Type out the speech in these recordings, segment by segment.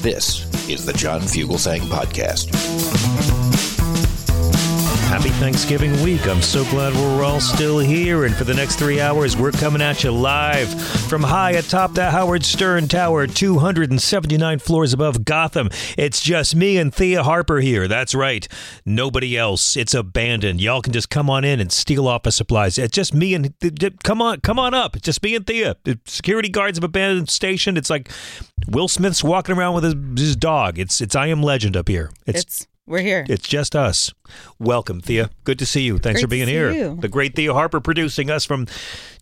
This is the John Fugelsang Podcast. Happy Thanksgiving week. I'm so glad we're all still here. And for the next three hours, we're coming at you live from high atop the Howard Stern Tower, 279 floors above Gotham. It's just me and Thea Harper here. That's right. Nobody else. It's abandoned. Y'all can just come on in and steal office supplies. It's just me and come on, come on up. Just me and Thea. The security guards have abandoned station. It's like Will Smith's walking around with his, his dog. It's it's I am legend up here. It's, it's we're here. It's just us. Welcome, Thea. Good to see you. Thanks great for being here. You. The great Thea Harper producing us from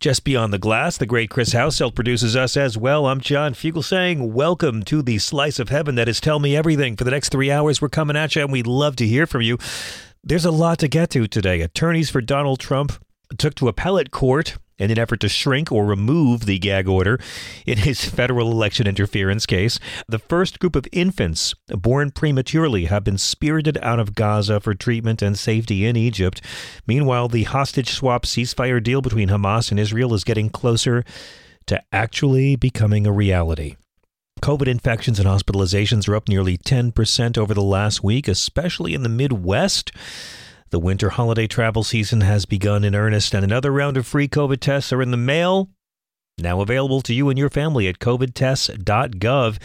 just beyond the glass. The great Chris Hausselt produces us as well. I'm John Fugelsang welcome to the slice of heaven that is Tell Me Everything. For the next three hours, we're coming at you, and we'd love to hear from you. There's a lot to get to today. Attorneys for Donald Trump took to appellate court in an effort to shrink or remove the gag order in his federal election interference case. The first group of infants born prematurely have been spirited out of Gaza for treatment and safety in Egypt. Meanwhile, the hostage swap ceasefire deal between Hamas and Israel is getting closer to actually becoming a reality. COVID infections and hospitalizations are up nearly 10% over the last week, especially in the Midwest. The winter holiday travel season has begun in earnest, and another round of free COVID tests are in the mail. Now available to you and your family at covidtests.gov.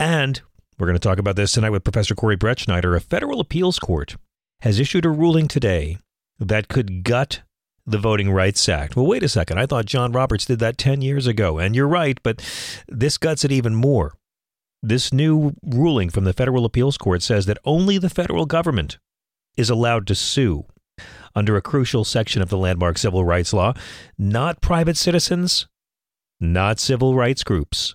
And we're going to talk about this tonight with Professor Corey Brettschneider. A federal appeals court has issued a ruling today that could gut the Voting Rights Act. Well, wait a second. I thought John Roberts did that 10 years ago. And you're right, but this guts it even more. This new ruling from the federal appeals court says that only the federal government is allowed to sue under a crucial section of the landmark civil rights law, not private citizens, not civil rights groups.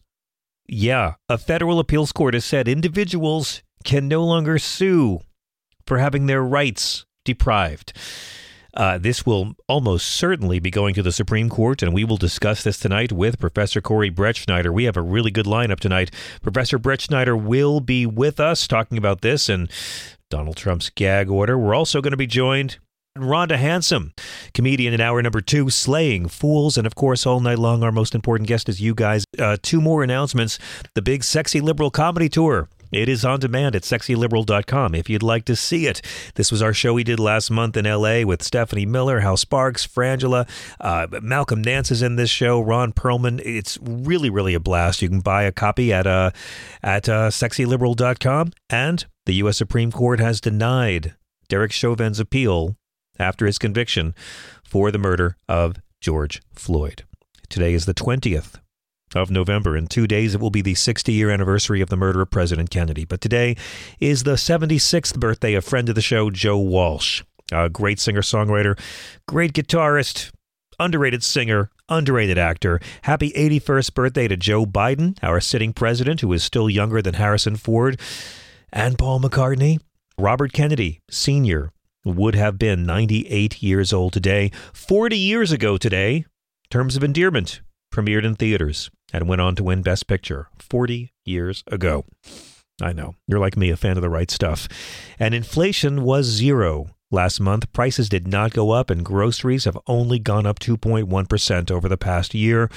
Yeah, a federal appeals court has said individuals can no longer sue for having their rights deprived. Uh, this will almost certainly be going to the Supreme Court, and we will discuss this tonight with Professor Corey Brettschneider. We have a really good lineup tonight. Professor Brettschneider will be with us talking about this and Donald Trump's gag order. We're also going to be joined Rhonda Hansome, comedian in hour number two, slaying fools, and of course, all night long, our most important guest is you guys. Uh, two more announcements: the big sexy liberal comedy tour. It is on demand at sexyliberal.com if you'd like to see it. This was our show we did last month in LA with Stephanie Miller, Hal Sparks, Frangela, uh, Malcolm Nance is in this show, Ron Perlman. It's really, really a blast. You can buy a copy at uh, at uh, sexyliberal.com. And the U.S. Supreme Court has denied Derek Chauvin's appeal after his conviction for the murder of George Floyd. Today is the 20th of November. In two days, it will be the 60 year anniversary of the murder of President Kennedy. But today is the 76th birthday of friend of the show, Joe Walsh, a great singer songwriter, great guitarist, underrated singer, underrated actor. Happy 81st birthday to Joe Biden, our sitting president, who is still younger than Harrison Ford and Paul McCartney. Robert Kennedy, Sr., would have been 98 years old today. 40 years ago today, Terms of Endearment premiered in theaters and went on to win Best Picture 40 years ago. I know, you're like me, a fan of the right stuff. And inflation was zero last month. Prices did not go up, and groceries have only gone up 2.1% over the past year.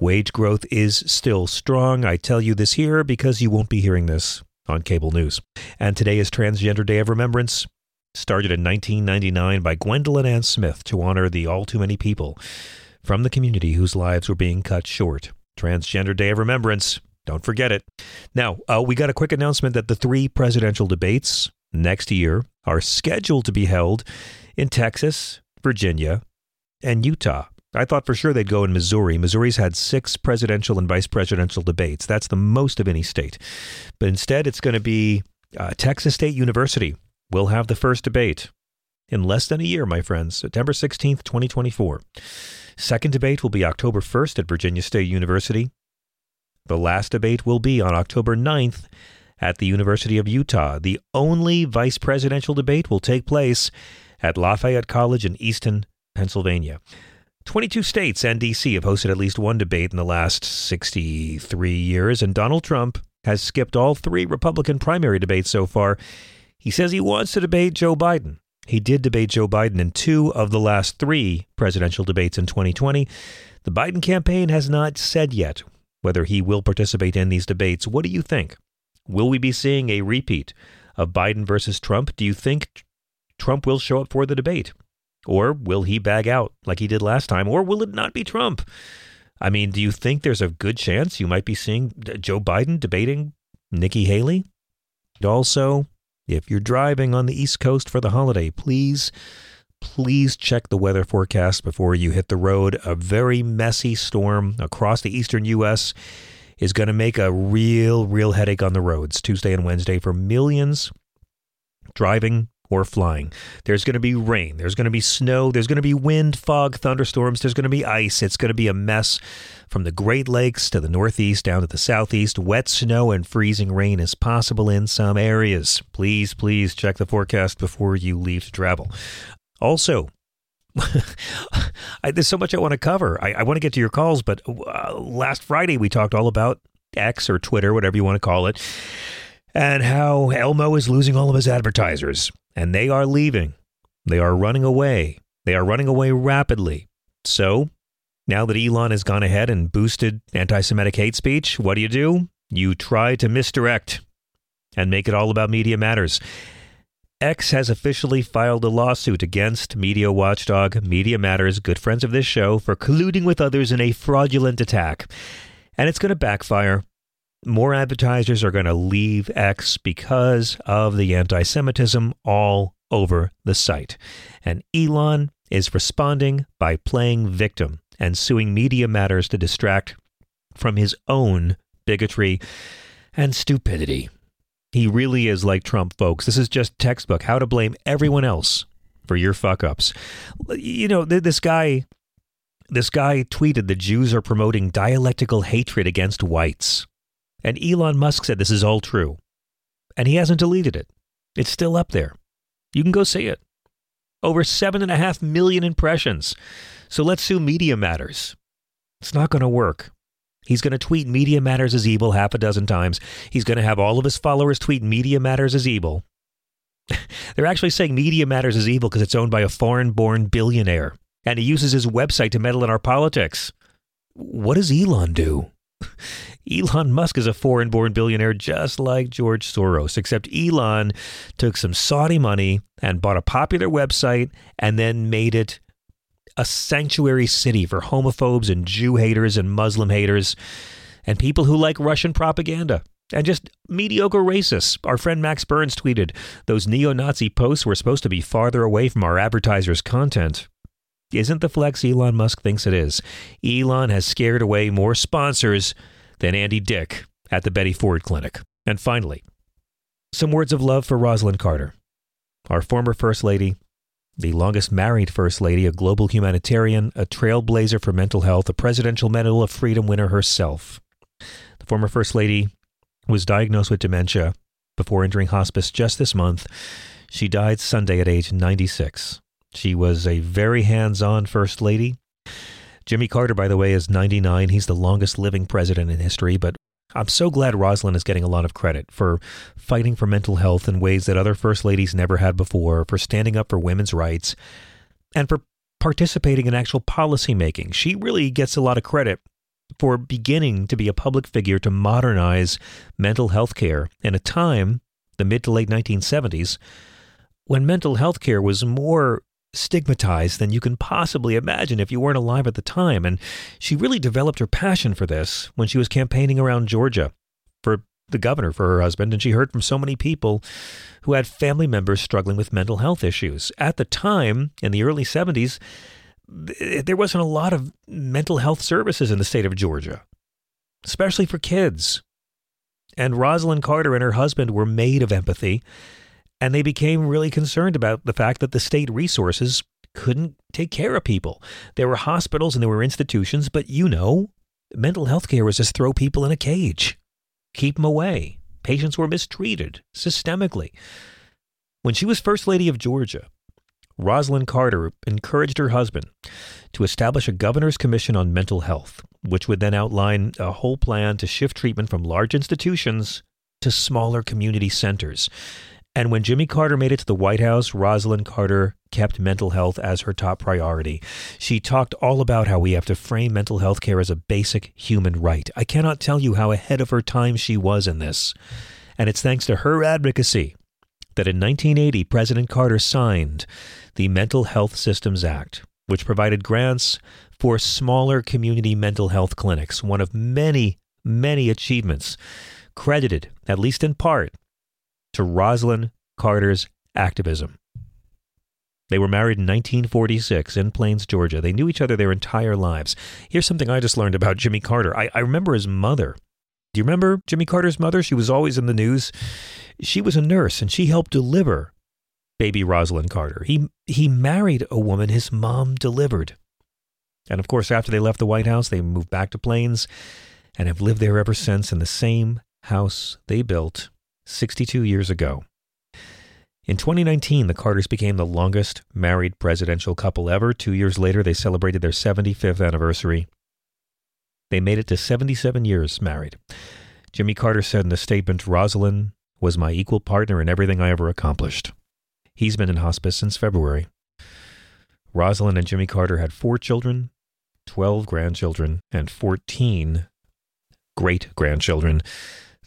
Wage growth is still strong. I tell you this here because you won't be hearing this on cable news. And today is Transgender Day of Remembrance, started in 1999 by Gwendolyn Ann Smith to honor the all too many people from the community whose lives were being cut short. Transgender Day of Remembrance. Don't forget it. Now, uh, we got a quick announcement that the three presidential debates next year are scheduled to be held in Texas, Virginia, and Utah. I thought for sure they'd go in Missouri. Missouri's had six presidential and vice presidential debates. That's the most of any state. But instead, it's going to be uh, Texas State University We'll have the first debate in less than a year, my friends, September 16th, 2024. Second debate will be October 1st at Virginia State University. The last debate will be on October 9th at the University of Utah. The only vice presidential debate will take place at Lafayette College in Easton, Pennsylvania. 22 states and D.C. have hosted at least one debate in the last 63 years, and Donald Trump has skipped all three Republican primary debates so far. He says he wants to debate Joe Biden. He did debate Joe Biden in two of the last three presidential debates in 2020. The Biden campaign has not said yet whether he will participate in these debates. What do you think? Will we be seeing a repeat of Biden versus Trump? Do you think Trump will show up for the debate? Or will he bag out like he did last time? Or will it not be Trump? I mean, do you think there's a good chance you might be seeing Joe Biden debating Nikki Haley? Also, if you're driving on the East Coast for the holiday, please, please check the weather forecast before you hit the road. A very messy storm across the eastern U.S. is going to make a real, real headache on the roads Tuesday and Wednesday for millions driving or flying. There's going to be rain. There's going to be snow. There's going to be wind, fog, thunderstorms. There's going to be ice. It's going to be a mess from the Great Lakes to the northeast down to the southeast. Wet snow and freezing rain is possible in some areas. Please, please check the forecast before you leave to travel. Also, I, there's so much I want to cover. I, I, want to get to your calls, but uh, last Friday we talked all about X or Twitter, whatever you want to call it, and how Elmo is losing all of his advertisers and they are leaving. They are running away. They are running away rapidly. So, now that Elon has gone ahead and boosted anti Semitic hate speech, what do you do? You try to misdirect and make it all about Media Matters. X has officially filed a lawsuit against media watchdog Media Matters, good friends of this show, for colluding with others in a fraudulent attack. And it's going to backfire more advertisers are going to leave X because of the anti Semitism all over the site. And Elon is responding by playing victim and suing Media Matters to distract from his own bigotry and stupidity. He really is like Trump, folks. This is just textbook how to blame everyone else for your fuck ups. You know, this guy. This guy tweeted the Jews are promoting dialectical hatred against whites. And Elon Musk said this is all true. And he hasn't deleted it. It's still up there. You can go see it. Over 7.5 million impressions. So let's sue Media Matters. It's not going to work. He's going to tweet Media Matters is evil half a dozen times. He's going to have all of his followers tweet Media Matters is evil. They're actually saying Media Matters is evil because it's owned by a foreign born billionaire. And he uses his website to meddle in our politics. What does Elon do? Elon Musk is a foreign born billionaire just like George Soros, except Elon took some Saudi money and bought a popular website and then made it a sanctuary city for homophobes and Jew haters and Muslim haters and people who like Russian propaganda and just mediocre racists. Our friend Max Burns tweeted, Those neo Nazi posts were supposed to be farther away from our advertisers' content. Isn't the flex Elon Musk thinks it is? Elon has scared away more sponsors than Andy Dick at the Betty Ford Clinic. And finally, some words of love for Rosalynn Carter, our former First Lady, the longest married First Lady, a global humanitarian, a trailblazer for mental health, a Presidential Medal of Freedom winner herself. The former First Lady was diagnosed with dementia before entering hospice just this month. She died Sunday at age 96. She was a very hands on First Lady. Jimmy Carter, by the way, is 99. He's the longest living president in history, but I'm so glad Rosalynn is getting a lot of credit for fighting for mental health in ways that other First Ladies never had before, for standing up for women's rights, and for participating in actual policy making. She really gets a lot of credit for beginning to be a public figure to modernize mental health care in a time, the mid to late 1970s, when mental health care was more stigmatized than you can possibly imagine if you weren't alive at the time. And she really developed her passion for this when she was campaigning around Georgia for the governor for her husband, and she heard from so many people who had family members struggling with mental health issues. At the time, in the early 70s, there wasn't a lot of mental health services in the state of Georgia, especially for kids. And Rosalynn Carter and her husband were made of empathy, and they became really concerned about the fact that the state resources couldn't take care of people. There were hospitals and there were institutions, but you know, mental health care was just throw people in a cage, keep them away. Patients were mistreated systemically. When she was First Lady of Georgia, Rosalynn Carter encouraged her husband to establish a governor's commission on mental health, which would then outline a whole plan to shift treatment from large institutions to smaller community centers. And when Jimmy Carter made it to the White House, Rosalynn Carter kept mental health as her top priority. She talked all about how we have to frame mental health care as a basic human right. I cannot tell you how ahead of her time she was in this. And it's thanks to her advocacy that in 1980, President Carter signed the Mental Health Systems Act, which provided grants for smaller community mental health clinics, one of many, many achievements credited, at least in part, to Rosalynn Carter's activism. They were married in 1946 in Plains, Georgia. They knew each other their entire lives. Here's something I just learned about Jimmy Carter. I, I remember his mother. Do you remember Jimmy Carter's mother? She was always in the news. She was a nurse and she helped deliver baby Rosalynn Carter. He, he married a woman his mom delivered. And of course, after they left the White House, they moved back to Plains and have lived there ever since in the same house they built 62 years ago. In 2019, the Carters became the longest married presidential couple ever. Two years later, they celebrated their 75th anniversary. They made it to 77 years married. Jimmy Carter said in a statement Rosalynn was my equal partner in everything I ever accomplished. He's been in hospice since February. Rosalynn and Jimmy Carter had four children, 12 grandchildren, and 14 great grandchildren.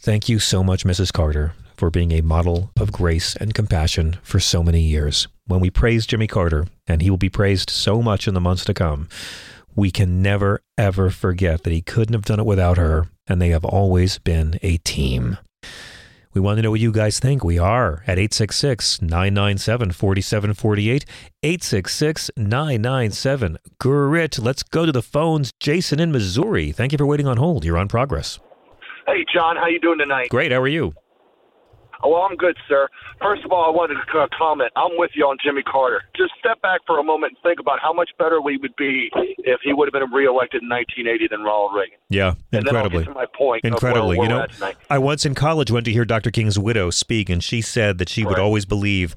Thank you so much, Mrs. Carter, for being a model of grace and compassion for so many years. When we praise Jimmy Carter, and he will be praised so much in the months to come, we can never, ever forget that he couldn't have done it without her, and they have always been a team. We want to know what you guys think. We are at 866 997 4748. 866 997 GRIT. Let's go to the phones. Jason in Missouri. Thank you for waiting on hold. You're on progress. Hey, John, how you doing tonight? Great. How are you? Oh, well, I'm good, sir. First of all, I wanted to comment. I'm with you on Jimmy Carter. Just step back for a moment and think about how much better we would be if he would have been reelected in 1980 than Ronald Reagan. Yeah, incredibly. my point. Incredibly. you know, I once in college went to hear Dr. King's widow speak, and she said that she right. would always believe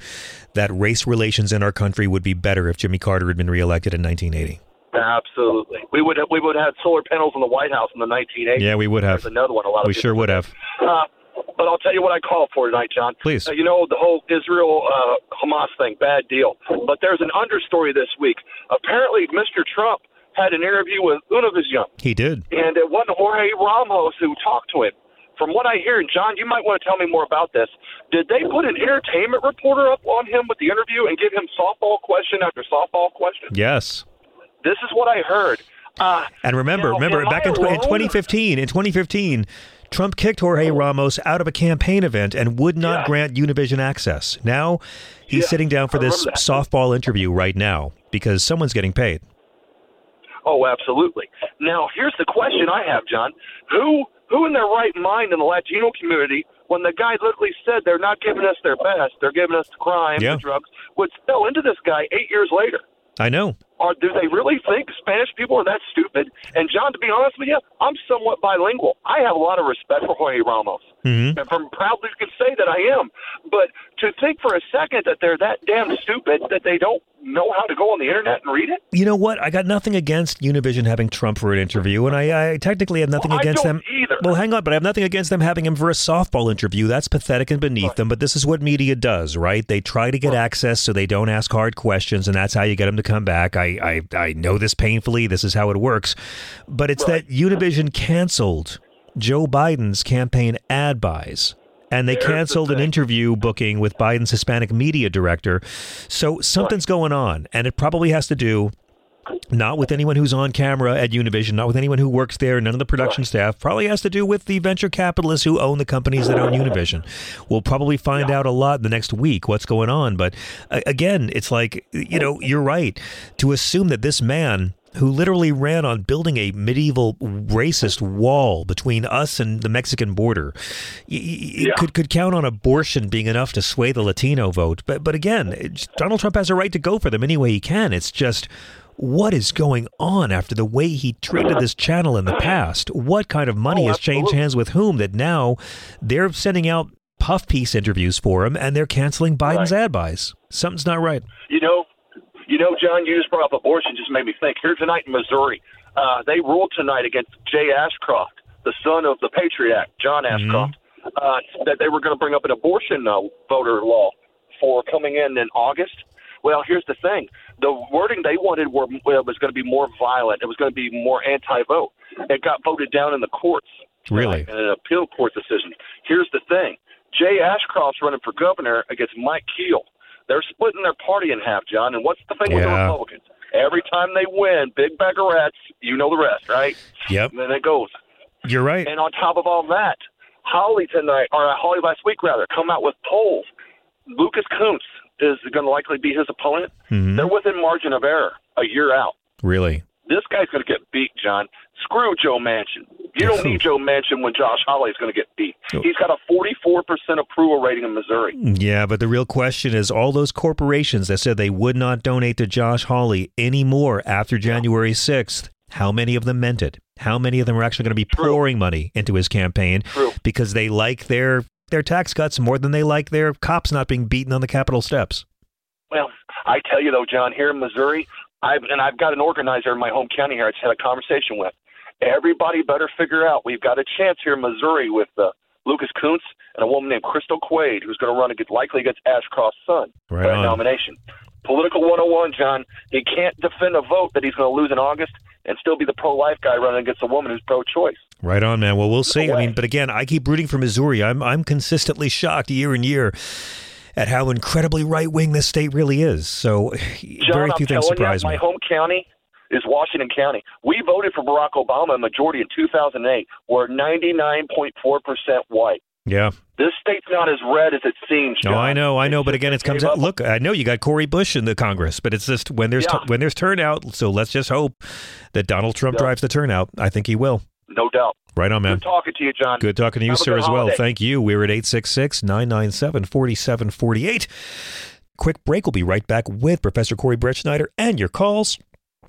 that race relations in our country would be better if Jimmy Carter had been reelected in 1980. Absolutely, we would have, we would have had solar panels in the White House in the 1980s. Yeah, we would have. There's another one. A lot of we sure would have. Uh, but I'll tell you what I call for tonight, John. Please. Uh, you know the whole Israel uh, Hamas thing, bad deal. But there's an understory this week. Apparently, Mr. Trump had an interview with Univision. He did. And it wasn't Jorge Ramos who talked to him. From what I hear, and John, you might want to tell me more about this. Did they put an entertainment reporter up on him with the interview and give him softball question after softball question? Yes. This is what I heard. Uh, and remember, now, remember back in, in 2015, in 2015, Trump kicked Jorge Ramos out of a campaign event and would not yeah. grant Univision access. Now he's yeah, sitting down for this softball interview right now because someone's getting paid. Oh, absolutely. Now, here's the question I have, John. Who who in their right mind in the Latino community, when the guy literally said they're not giving us their best, they're giving us the crime, yeah. the drugs, would sell into this guy eight years later? I know. Or do they really think Spanish people are that stupid? And John, to be honest with you, I'm somewhat bilingual. I have a lot of respect for Jorge Ramos, mm-hmm. and from proudly can say that I am. But to think for a second that they're that damn stupid that they don't know how to go on the internet and read it. You know what? I got nothing against Univision having Trump for an interview, and I, I technically have nothing well, against them. Either. Well, hang on, but I have nothing against them having him for a softball interview. That's pathetic and beneath right. them. But this is what media does, right? They try to get right. access so they don't ask hard questions, and that's how you get them to come back. I I, I know this painfully. This is how it works. But it's right. that Univision canceled Joe Biden's campaign ad buys and they canceled an interview booking with Biden's Hispanic media director. So something's going on, and it probably has to do not with anyone who's on camera at Univision, not with anyone who works there, none of the production staff. Probably has to do with the venture capitalists who own the companies that own Univision. We'll probably find yeah. out a lot in the next week what's going on. But uh, again, it's like, you know, you're right to assume that this man who literally ran on building a medieval racist wall between us and the Mexican border. Yeah. Could could count on abortion being enough to sway the Latino vote. But but again, Donald Trump has a right to go for them any way he can. It's just what is going on after the way he treated this channel in the past? What kind of money oh, has changed hands with whom that now they're sending out puff piece interviews for him and they're canceling Biden's right. ad buys? Something's not right. You know, you know, John, you just brought up abortion, just made me think. Here tonight in Missouri, uh, they ruled tonight against Jay Ashcroft, the son of the Patriot Act, John mm-hmm. Ashcroft, mm-hmm. uh, that they were going to bring up an abortion uh, voter law for coming in in August. Well, here's the thing: the wording they wanted were, well, was going to be more violent. It was going to be more anti-vote. It got voted down in the courts. Really? In an appeal court decision. Here's the thing: Jay Ashcroft's running for governor against Mike Kehoe. They're splitting their party in half, John. And what's the thing yeah. with the Republicans? Every time they win, big bag of rats. You know the rest, right? Yep. And then it goes. You're right. And on top of all that, Hawley tonight, or Hawley last week rather, come out with polls. Lucas Kunce is going to likely be his opponent. Mm-hmm. They're within margin of error a year out. Really? This guy's going to get beat, John. Screw Joe Manchin. You don't need Joe Manchin when Josh Hawley is going to get beat. He's got a 44% approval rating in Missouri. Yeah, but the real question is all those corporations that said they would not donate to Josh Hawley anymore after January 6th, how many of them meant it? How many of them are actually going to be True. pouring money into his campaign True. because they like their their tax cuts more than they like their cops not being beaten on the Capitol steps? Well, I tell you though, John, here in Missouri, I've and I've got an organizer in my home county here. I just had a conversation with. Everybody better figure out we've got a chance here in Missouri with uh, Lucas Kunce and a woman named Crystal Quade, who's going to run against, likely against Ashcroft's son right for a nomination. Political 101, John. He can't defend a vote that he's going to lose in August and still be the pro-life guy running against a woman who's pro-choice. Right on, man. Well, we'll see. No I mean, but again, I keep rooting for Missouri. I'm I'm consistently shocked year in year at how incredibly right wing this state really is. So John, very few I'm things surprise you, me. My home county is Washington County. We voted for Barack Obama a majority in 2008. We're 99.4% white. Yeah. This state's not as red as it seems. John. No, I know, I know, but again, it comes out. Look, I know you got Cori Bush in the Congress, but it's just when there's yeah. t- when there's turnout. So let's just hope that Donald Trump drives the turnout. I think he will. No doubt. Right on, man. Good talking to you, John. Good talking to you, Have sir, as holiday. well. Thank you. We're at 866 997 4748. Quick break. We'll be right back with Professor Corey Brettschneider and your calls.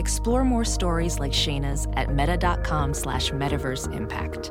Explore more stories like Shayna's at meta.com slash metaverse impact.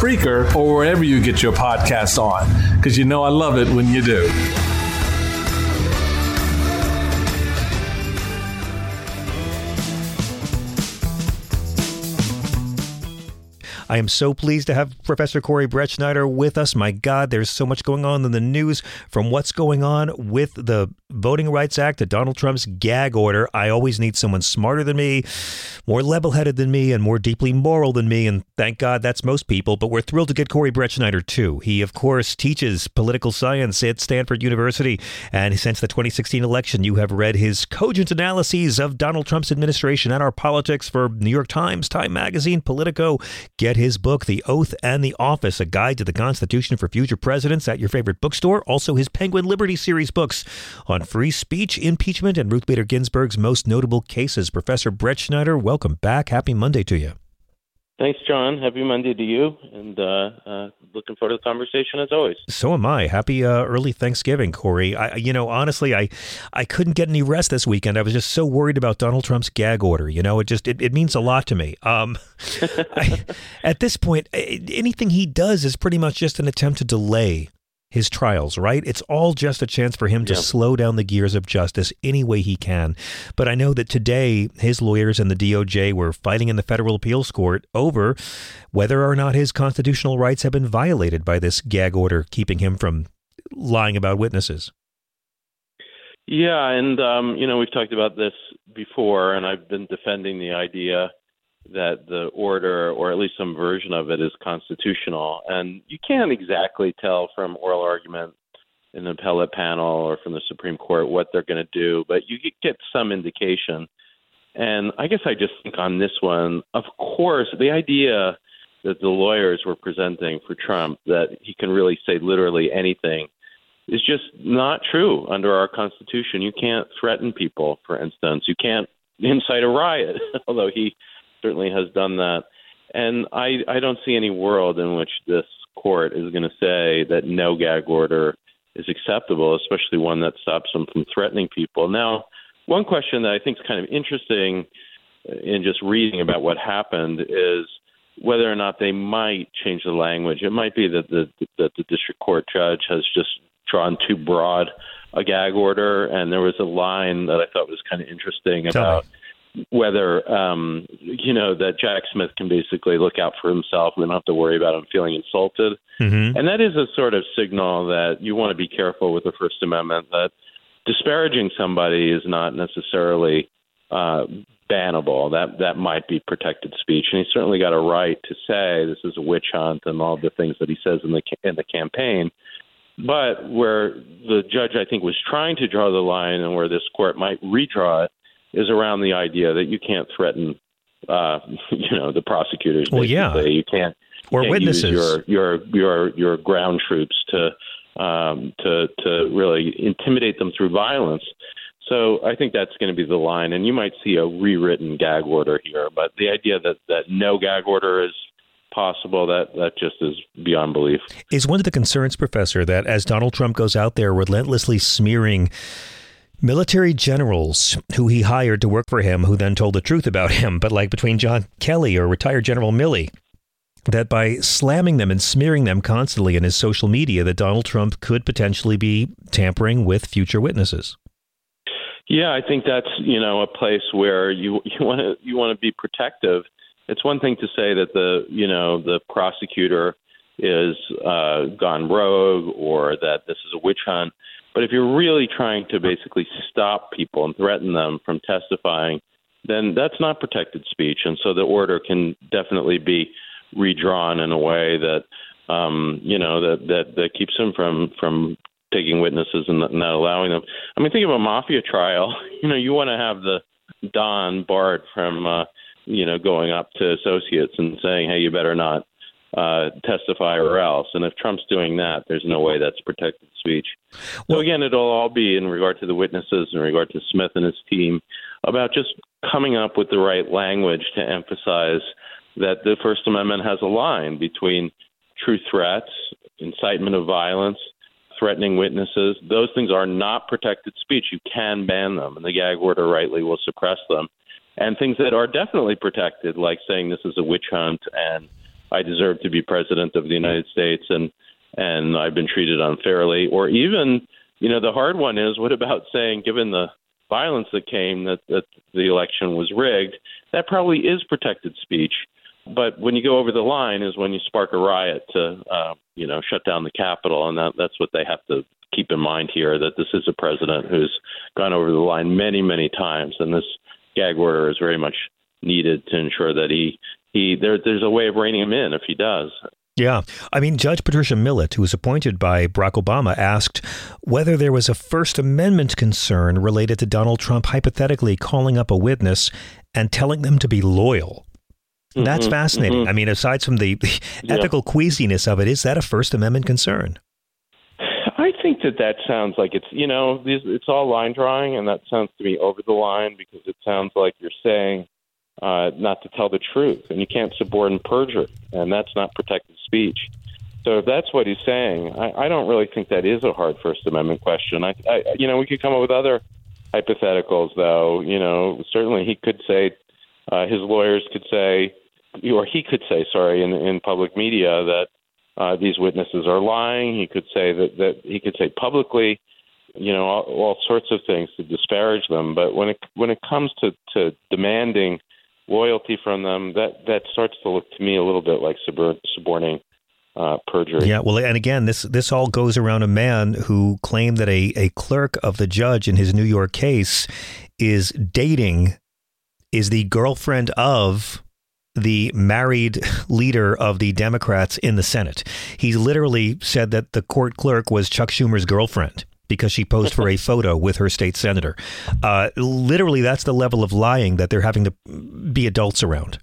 Spreaker, or wherever you get your podcasts on, because you know I love it when you do. I am so pleased to have Professor Corey Brettschneider with us. My God, there's so much going on in the news from what's going on with the Voting Rights Act to Donald Trump's gag order. I always need someone smarter than me, more level headed than me, and more deeply moral than me. And thank God that's most people. But we're thrilled to get Corey Brettschneider too. He, of course, teaches political science at Stanford University. And since the 2016 election, you have read his cogent analyses of Donald Trump's administration and our politics for New York Times, Time Magazine, Politico. Get his book, The Oath and the Office, a guide to the Constitution for future presidents at your favorite bookstore. Also, his Penguin Liberty series books on free speech, impeachment, and Ruth Bader Ginsburg's most notable cases. Professor Brettschneider, welcome back. Happy Monday to you. Thanks, John. Happy Monday to you, and uh, uh, looking forward to the conversation as always. So am I. Happy uh, early Thanksgiving, Corey. I, you know, honestly, I, I couldn't get any rest this weekend. I was just so worried about Donald Trump's gag order. You know, it just it, it means a lot to me. Um, I, at this point, anything he does is pretty much just an attempt to delay his trials, right? It's all just a chance for him to slow down the gears of justice any way he can. But I know that today his lawyers and the DOJ were fighting in the federal appeals court over whether or not his constitutional rights have been violated by this gag order keeping him from lying about witnesses. Yeah, and um, you know we've talked about this before, and I've been defending the idea that the order, or at least some version of it, is constitutional. And you can't exactly tell from oral argument in the appellate panel or from the Supreme Court what they're going to do, but you get some indication. And I guess I just think on this one, of course, the idea that the lawyers were presenting for Trump that he can really say literally anything is just not true under our Constitution. You can't threaten people, for instance. You can't incite a riot, although he certainly has done that. And I, I don't see any world in which this court is going to say that no gag order is acceptable, especially one that stops them from threatening people. Now, one question that I think is kind of interesting in just reading about what happened is whether or not they might change the language. It might be that the that the district court judge has just drawn too broad a gag order, and there was a line that I thought was kind of interesting Tell about. Me whether um, you know that Jack Smith can basically look out for himself and not have to worry about him feeling insulted. Mm-hmm. And that is a sort of signal that you want to be careful with the First Amendment that disparaging somebody is not necessarily uh, bannable. That that might be protected speech, and he's certainly got a right to say this is a witch hunt and all the things that he says in the in the campaign. But where the judge, I think, was trying to draw the line, and where this court might redraw it, is around the idea that you can't threaten, uh, you know, the prosecutors. Well, yeah, you can't or can't witnesses. Your your your your ground troops to um, to to really intimidate them through violence. So I think that's going to be the line, and you might see a rewritten gag order here. But the idea that that no gag order is possible that that just is beyond belief. Is one of the concerns, Professor, that as Donald Trump goes out there relentlessly smearing military generals who he hired to work for him who then told the truth about him, but like between John Kelly or retired General Milley, that by slamming them and smearing them constantly in his social media, that Donald Trump could potentially be tampering with future witnesses. Yeah, I think that's you know a place where you you want to you want to be protective. It's one thing to say that the you know the prosecutor is uh, gone rogue or that this is a witch hunt. But if you're really trying to basically stop people and threaten them from testifying, then that's not protected speech. And so the order can definitely be redrawn in a way that um, you know that, that that keeps them from from taking witnesses and not, allowing them. I mean, think of a mafia trial. You know, you want to have the Don barred from uh, you know going up to associates and saying, "Hey, you better not uh, testify or else. And if Trump's doing that, there's no way that's protected speech. Well, so again, it'll all be in regard to the witnesses, in regard to Smith and his team, about just coming up with the right language to emphasize that the First Amendment has a line between true threats, incitement of violence, threatening witnesses. Those things are not protected speech. You can ban them, and the gag order rightly will suppress them. And things that are definitely protected, like saying this is a witch hunt and I deserve to be president of the United States and and I've been treated unfairly or even you know the hard one is what about saying given the violence that came that that the election was rigged that probably is protected speech but when you go over the line is when you spark a riot to, uh, you know, shut down the Capitol, and that, that's what they have to keep in mind here. That this is a president who's gone over the line many, many times, and this gag order is very much needed to ensure that he he there, there's a way of reining him in if he does. Yeah. I mean, Judge Patricia Millett, who was appointed by Barack Obama, asked whether there was a First Amendment concern related to Donald Trump hypothetically calling up a witness and telling them to be loyal. Mm-hmm, That's fascinating. Mm-hmm. I mean, aside from the, the yeah. ethical queasiness of it, is that a First Amendment concern? I think that that sounds like it's, you know, it's all line drawing, and that sounds to me over the line because it sounds like you're saying uh, not to tell the truth, and you can't suborn perjury, and that's not protected speech. So if that's what he's saying, I, I don't really think that is a hard First Amendment question. I, I, you know, we could come up with other hypotheticals, though. You know, certainly he could say, uh, his lawyers could say, or he could say, sorry, in, in public media that uh, these witnesses are lying. He could say that that he could say publicly, you know, all, all sorts of things to disparage them. But when it when it comes to to demanding loyalty from them, that that starts to look to me a little bit like suborning uh, perjury. Yeah, well, and again, this this all goes around a man who claimed that a a clerk of the judge in his New York case is dating is the girlfriend of the married leader of the Democrats in the Senate. He literally said that the court clerk was Chuck Schumer's girlfriend because she posed for a photo with her state senator. Uh, literally, that's the level of lying that they're having to be adults around.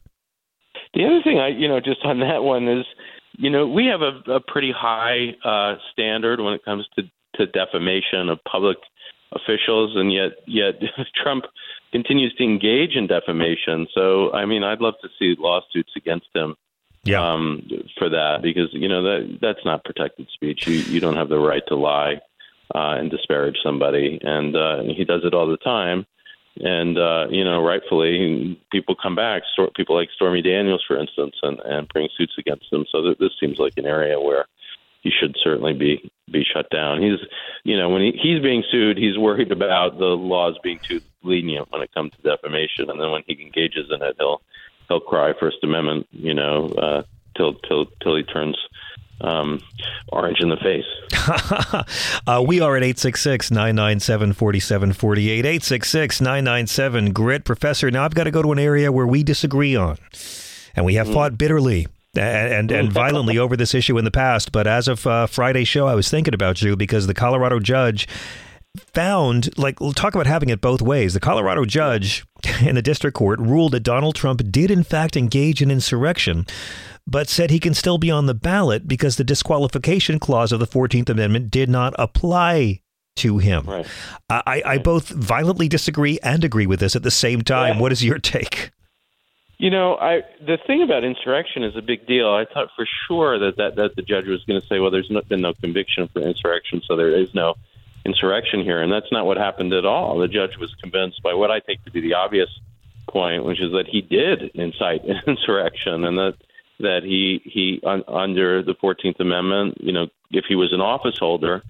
The other thing, I you know, just on that one is, you know, we have a, a pretty high uh, standard when it comes to, to defamation of public officials, and yet yet Trump continues to engage in defamation. So, I mean, I'd love to see lawsuits against him yeah. um, for that because you know that that's not protected speech. You you don't have the right to lie uh, and disparage somebody, and uh, he does it all the time. And uh, you know, rightfully, people come back. People like Stormy Daniels, for instance, and, and bring suits against him. So th- this seems like an area where he should certainly be be shut down. He's, you know, when he, he's being sued, he's worried about the laws being too lenient when it comes to defamation, and then when he engages in it, he'll he'll cry First Amendment, you know, uh, till till till he turns um, orange in the face. uh, we are at 866 997 4748. 866 997 GRIT. Professor, now I've got to go to an area where we disagree on, and we have mm. fought bitterly. And, and, and violently over this issue in the past. But as of uh, Friday's show, I was thinking about you because the Colorado judge found, like, talk about having it both ways. The Colorado judge in the district court ruled that Donald Trump did, in fact, engage in insurrection, but said he can still be on the ballot because the disqualification clause of the 14th Amendment did not apply to him. Right. I, I both violently disagree and agree with this at the same time. Yeah. What is your take? You know, I the thing about insurrection is a big deal. I thought for sure that that, that the judge was going to say, well, there's no, been no conviction for insurrection, so there is no insurrection here, and that's not what happened at all. The judge was convinced by what I take to be the obvious point, which is that he did incite insurrection, and that that he he un, under the Fourteenth Amendment, you know, if he was an office holder,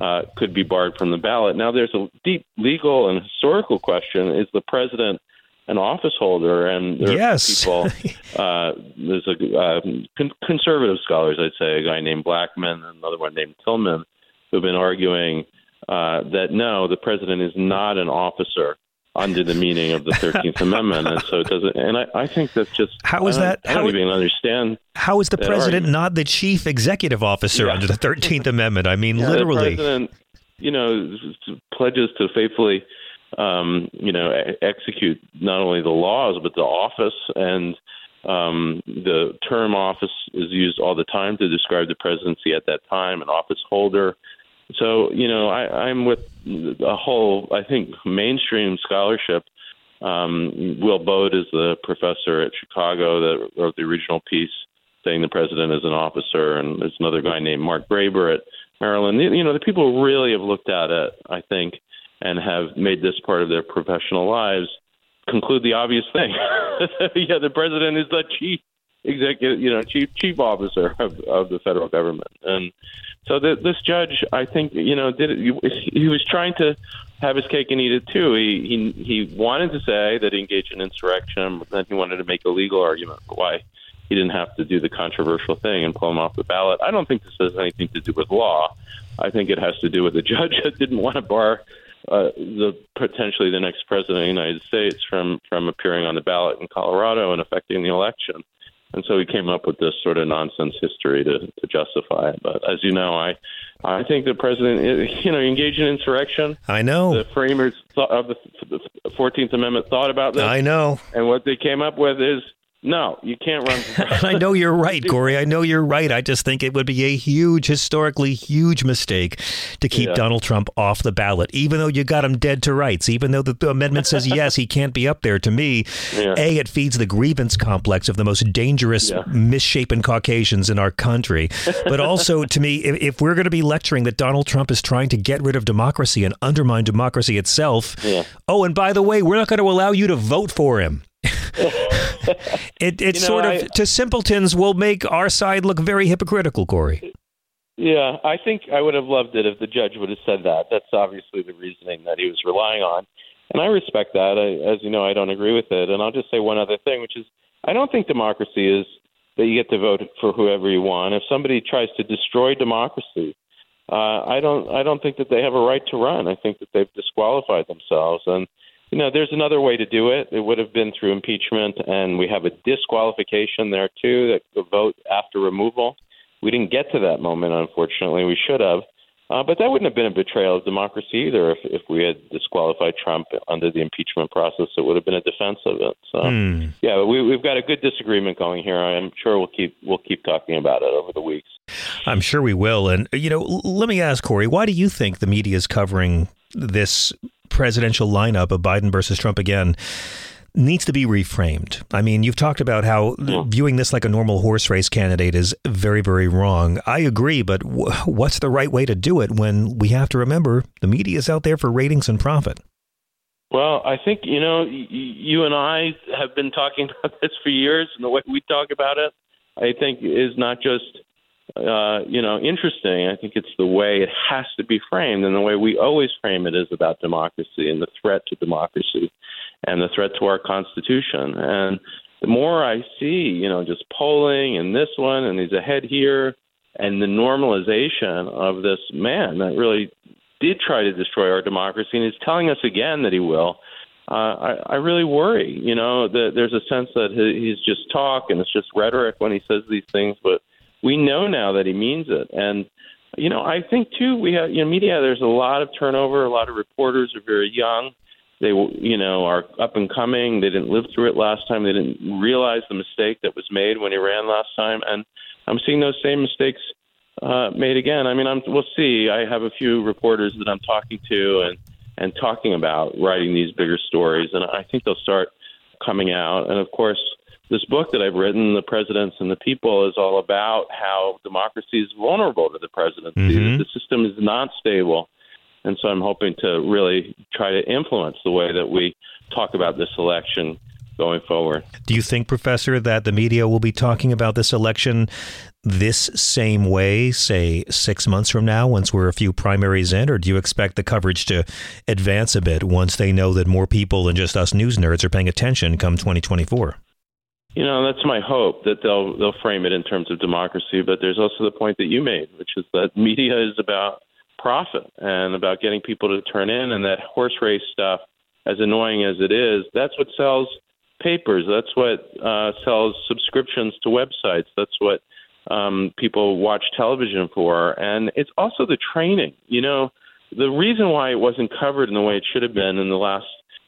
uh, could be barred from the ballot. Now, there's a deep legal and historical question: Is the president an office holder? And there yes. are people. uh, there's a uh, con- conservative scholars, I'd say, a guy named Blackman and another one named Tillman, who've been arguing uh, that no, the president is not an officer under the meaning of the Thirteenth Amendment, and so it doesn't. And I, I think that's just how is that? I don't, even understand. How is the president argument. not the chief executive officer yeah. under the Thirteenth Amendment? I mean, yeah, literally. The president, you know, pledges to faithfully, um, you know, execute not only the laws but the office and. Um, the term office is used all the time to describe the presidency at that time, an office holder. So, you know, I, I'm with a whole, I think, mainstream scholarship. Um, Will Baude is the professor at Chicago that wrote the original piece saying the president is an officer, and there's another guy named Mark Graber at Maryland. You know, the people really have looked at it, I think, and have made this part of their professional lives conclude the obvious thing. yeah, the president is the chief executive, you know, chief chief officer of, of the federal government, and so the, this judge, I think, you know, did it, he was trying to have his cake and eat it too. He he he wanted to say that he engaged in insurrection, but then he wanted to make a legal argument for why he didn't have to do the controversial thing and pull him off the ballot. I don't think this has anything to do with law. I think it has to do with a judge that didn't want to bar uh, the potentially the next president of the United States from from appearing on the ballot in Colorado and affecting the election. And so he came up with this sort of nonsense history to, to justify it. But as you know, I I think the president, eh, you know, engaged in insurrection. I know the framers of the Fourteenth Amendment thought about this. I know, and what they came up with is no, you can't run. I know you're right, Corey. I know you're right. I just think it would be a huge, historically huge mistake to keep yeah. Donald Trump off the ballot, even though you got him dead to rights, even though the, the amendment says, yes, he can't be up there. To me, yeah. A, it feeds the grievance complex of the most dangerous, yeah. misshapen Caucasians in our country. But also, to me, if, if we're going to be lecturing that Donald Trump is trying to get rid of democracy and undermine democracy itself, oh, and by the way, we're not going to allow you to vote for him. it it you know, sort of I, to simpletons will make our side look very hypocritical, Corey. Yeah, I think I would have loved it if the judge would have said that. That's obviously the reasoning that he was relying on, and I respect that. I, as you know, I don't agree with it, and I'll just say one other thing, which is I don't think democracy is that you get to vote for whoever you want. If somebody tries to destroy democracy, uh, I don't I don't think that they have a right to run. I think that they've disqualified themselves, and you know, there's another way to do it. It would have been through impeachment, and we have a disqualification there too, that the vote after removal. We didn't get to that moment, unfortunately. We should have. Uh, but that wouldn't have been a betrayal of democracy either if, if we had disqualified Trump under the impeachment process. It would have been a defense of it. So, mm. yeah, we, we've got a good disagreement going here. I'm sure we'll keep we'll keep talking about it over the weeks. I'm sure we will. And you know, let me ask Corey, why do you think the media is covering this presidential lineup of Biden versus Trump again needs to be reframed. I mean, you've talked about how viewing this like a normal horse race candidate is very, very wrong. I agree, but w- what's the right way to do it when we have to remember the media is out there for ratings and profit? Well, I think, you know, y- you and I have been talking about this for years, and the way we talk about it, I think, is not just uh, you know, interesting. I think it's the way it has to be framed, and the way we always frame it is about democracy and the threat to democracy and the threat to our Constitution. And the more I see, you know, just polling and this one, and he's ahead here, and the normalization of this man that really did try to destroy our democracy and is telling us again that he will. Uh, I, I really worry, you know, that there's a sense that he's just talk and it's just rhetoric when he says these things, but we know now that he means it. And you know, I think too we have you know media. There's a lot of turnover. A lot of reporters are very young. They you know are up and coming. They didn't live through it last time. They didn't realize the mistake that was made when he ran last time. And I'm seeing those same mistakes uh, made again. I mean, I'm, we'll see. I have a few reporters that I'm talking to and and talking about writing these bigger stories, and I think they'll start coming out. And of course, this book that I've written, The Presidents and the People, is all about how democracy is vulnerable to the presidency. Mm-hmm. The system is not stable. And so I'm hoping to really try to influence the way that we talk about this election going forward. Do you think, Professor, that the media will be talking about this election this same way, say six months from now, once we're a few primaries in, or do you expect the coverage to advance a bit once they know that more people than just us news nerds are paying attention come 2024? You know, that's my hope that they'll they'll frame it in terms of democracy. But there's also the point that you made, which is that media is about profit and about getting people to turn in, and that horse race stuff, as annoying as it is, that's what sells papers. That's what uh, sells subscriptions to websites. That's what um, people watch television for, and it's also the training. You know, the reason why it wasn't covered in the way it should have been in the last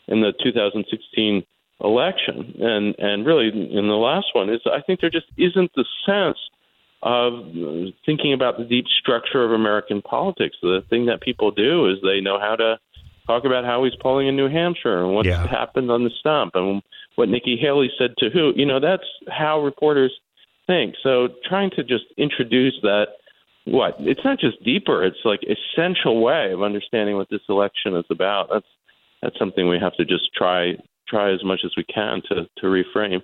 in the 2016 election and and really in the last one is I think there just isn't the sense of thinking about the deep structure of American politics. The thing that people do is they know how to talk about how he's polling in New Hampshire and what yeah. happened on the stump and what Nikki Haley said to who. You know, that's how reporters think. So trying to just introduce that what it's not just deeper, it's like essential way of understanding what this election is about. That's that's something we have to just try try as much as we can to, to reframe.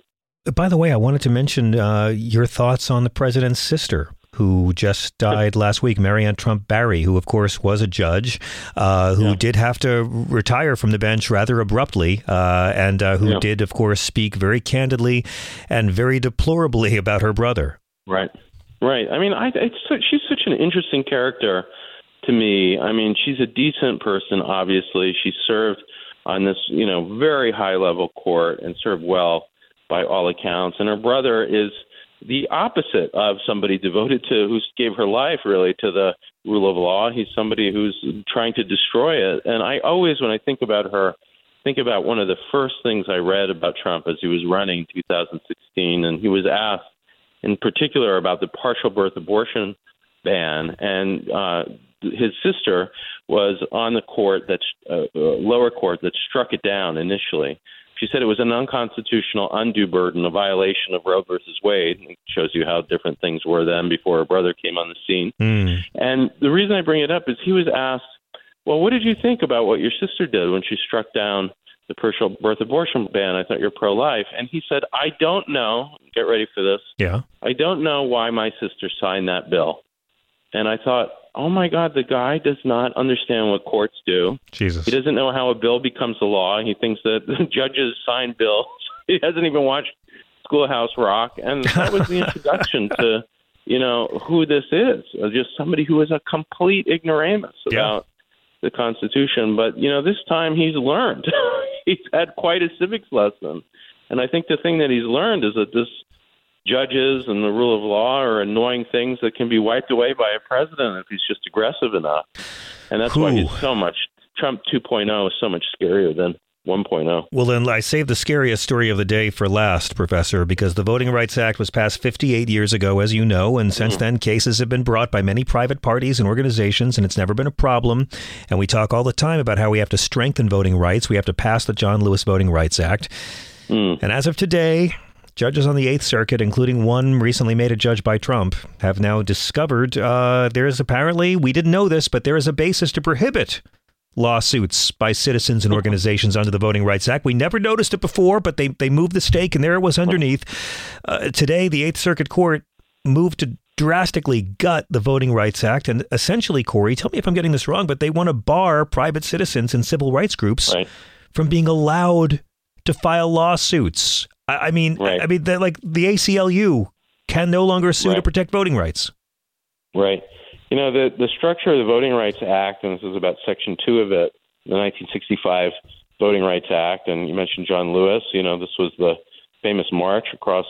By the way, I wanted to mention uh, your thoughts on the president's sister, who just died last week, Maryanne Trump Barry, who, of course, was a judge, uh, who yeah. did have to retire from the bench rather abruptly, uh, and uh, who yeah. did, of course, speak very candidly and very deplorably about her brother. Right. Right. I mean, I, she's such an interesting character to me. I mean, she's a decent person, obviously. She served on this, you know, very high level court and served well by all accounts. And her brother is the opposite of somebody devoted to who gave her life really to the rule of law. He's somebody who's trying to destroy it. And I always, when I think about her, think about one of the first things I read about Trump as he was running 2016, and he was asked in particular about the partial birth abortion ban, and uh, his sister was on the court that uh, uh, lower court that struck it down initially. She said it was an unconstitutional undue burden, a violation of Roe versus Wade. It shows you how different things were then before her brother came on the scene. Mm. And the reason I bring it up is he was asked, "Well, what did you think about what your sister did when she struck down the partial birth abortion ban? I thought you're pro-life." And he said, "I don't know. Get ready for this. Yeah, I don't know why my sister signed that bill." And I thought, oh my God, the guy does not understand what courts do. Jesus. He doesn't know how a bill becomes a law. He thinks that the judges sign bills. He hasn't even watched Schoolhouse Rock. And that was the introduction to, you know, who this is. Just somebody who is a complete ignoramus about yeah. the Constitution. But, you know, this time he's learned. he's had quite a civics lesson. And I think the thing that he's learned is that this judges and the rule of law are annoying things that can be wiped away by a president if he's just aggressive enough. And that's Ooh. why he's so much Trump 2.0 is so much scarier than 1.0. Well, then I saved the scariest story of the day for last, Professor, because the Voting Rights Act was passed 58 years ago, as you know, and since mm-hmm. then cases have been brought by many private parties and organizations, and it's never been a problem. And we talk all the time about how we have to strengthen voting rights. We have to pass the John Lewis Voting Rights Act. Mm. And as of today, Judges on the Eighth Circuit, including one recently made a judge by Trump, have now discovered uh, there is apparently, we didn't know this, but there is a basis to prohibit lawsuits by citizens and organizations under the Voting Rights Act. We never noticed it before, but they, they moved the stake, and there it was underneath. Uh, today, the Eighth Circuit Court moved to drastically gut the Voting Rights Act. And essentially, Corey, tell me if I'm getting this wrong, but they want to bar private citizens and civil rights groups right. from being allowed to file lawsuits I, I mean, right. I mean, like the ACLU can no longer sue right. to protect voting rights. Right. You know, the the structure of the Voting Rights Act, and this is about Section Two of it, the 1965 Voting Rights Act, and you mentioned John Lewis. You know, this was the famous march across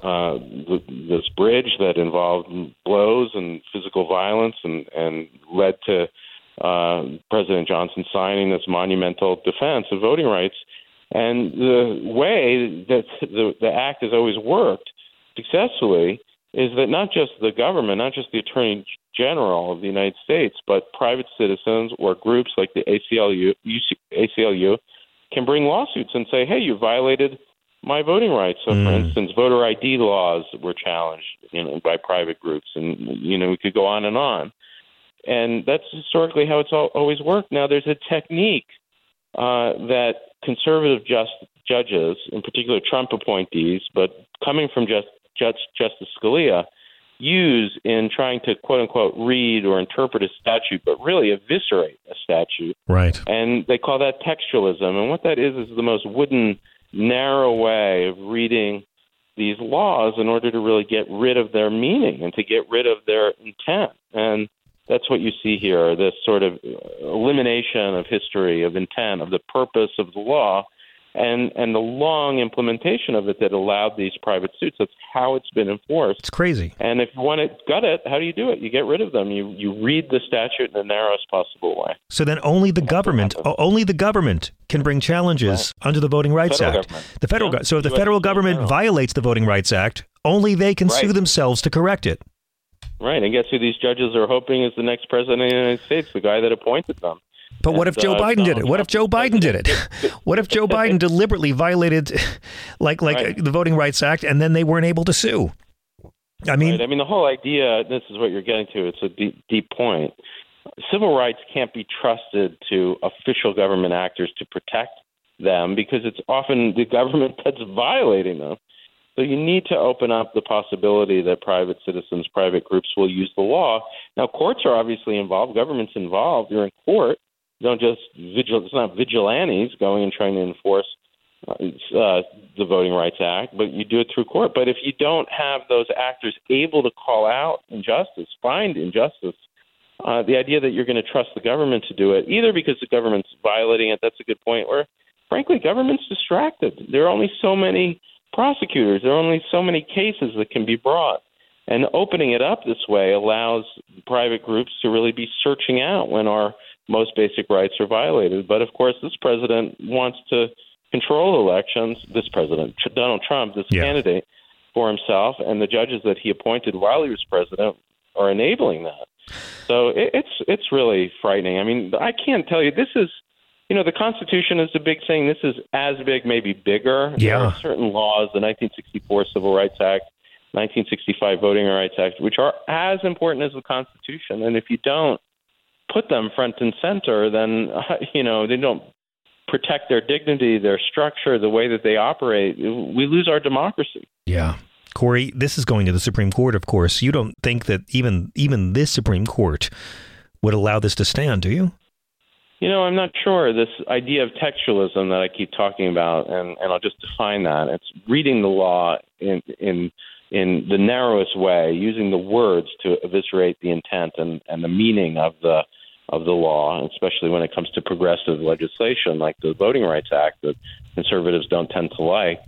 uh, the, this bridge that involved blows and physical violence, and and led to uh, President Johnson signing this monumental defense of voting rights. And the way that the, the act has always worked successfully is that not just the government, not just the Attorney General of the United States, but private citizens or groups like the ACLU, ACLU can bring lawsuits and say, hey, you violated my voting rights. So, mm. for instance, voter ID laws were challenged you know, by private groups, and you know we could go on and on. And that's historically how it's all, always worked. Now, there's a technique uh, that conservative just, judges, in particular Trump appointees, but coming from just, Judge, Justice Scalia, use in trying to quote unquote read or interpret a statute, but really eviscerate a statute. Right. And they call that textualism. And what that is is the most wooden, narrow way of reading these laws in order to really get rid of their meaning and to get rid of their intent. And that's what you see here this sort of elimination of history, of intent, of the purpose of the law, and, and the long implementation of it that allowed these private suits. That's how it's been enforced. It's crazy. And if you want to gut it, how do you do it? You get rid of them. You, you read the statute in the narrowest possible way. So then only the government, only the government can bring challenges right. under the Voting Rights federal Act. Government. The federal, yeah. so if the federal government violates the Voting Rights Act, only they can right. sue themselves to correct it. Right, and guess who these judges are hoping is the next president of the United States, the guy that appointed them. But what if Joe uh, Biden did it? What if Joe Biden did it? what if Joe Biden deliberately violated, like like right. the Voting Rights Act, and then they weren't able to sue? I mean, right. I mean, the whole idea. This is what you're getting to. It's a deep, deep point. Civil rights can't be trusted to official government actors to protect them because it's often the government that's violating them. So you need to open up the possibility that private citizens, private groups will use the law. Now, courts are obviously involved, government's involved. You're in court. You don't just vigil. It's not vigilantes going and trying to enforce uh, uh, the Voting Rights Act, but you do it through court. But if you don't have those actors able to call out injustice, find injustice, uh, the idea that you're going to trust the government to do it, either because the government's violating it, that's a good point, or frankly, government's distracted. There are only so many prosecutors. There are only so many cases that can be brought. And opening it up this way allows private groups to really be searching out when our most basic rights are violated. But of course, this president wants to control elections. This president, Donald Trump, this yeah. candidate for himself, and the judges that he appointed while he was president are enabling that. So it, it's it's really frightening. I mean, I can't tell you. This is you know, the Constitution is a big thing. This is as big, maybe bigger. Yeah. There are certain laws, the 1964 Civil Rights Act, 1965 Voting Rights Act, which are as important as the Constitution. And if you don't put them front and center, then, you know, they don't protect their dignity, their structure, the way that they operate, we lose our democracy. Yeah. Corey, this is going to the Supreme Court, of course. You don't think that even even this Supreme Court would allow this to stand, do you? You know, I'm not sure. This idea of textualism that I keep talking about, and, and I'll just define that. It's reading the law in in in the narrowest way, using the words to eviscerate the intent and, and the meaning of the of the law, especially when it comes to progressive legislation like the Voting Rights Act that conservatives don't tend to like.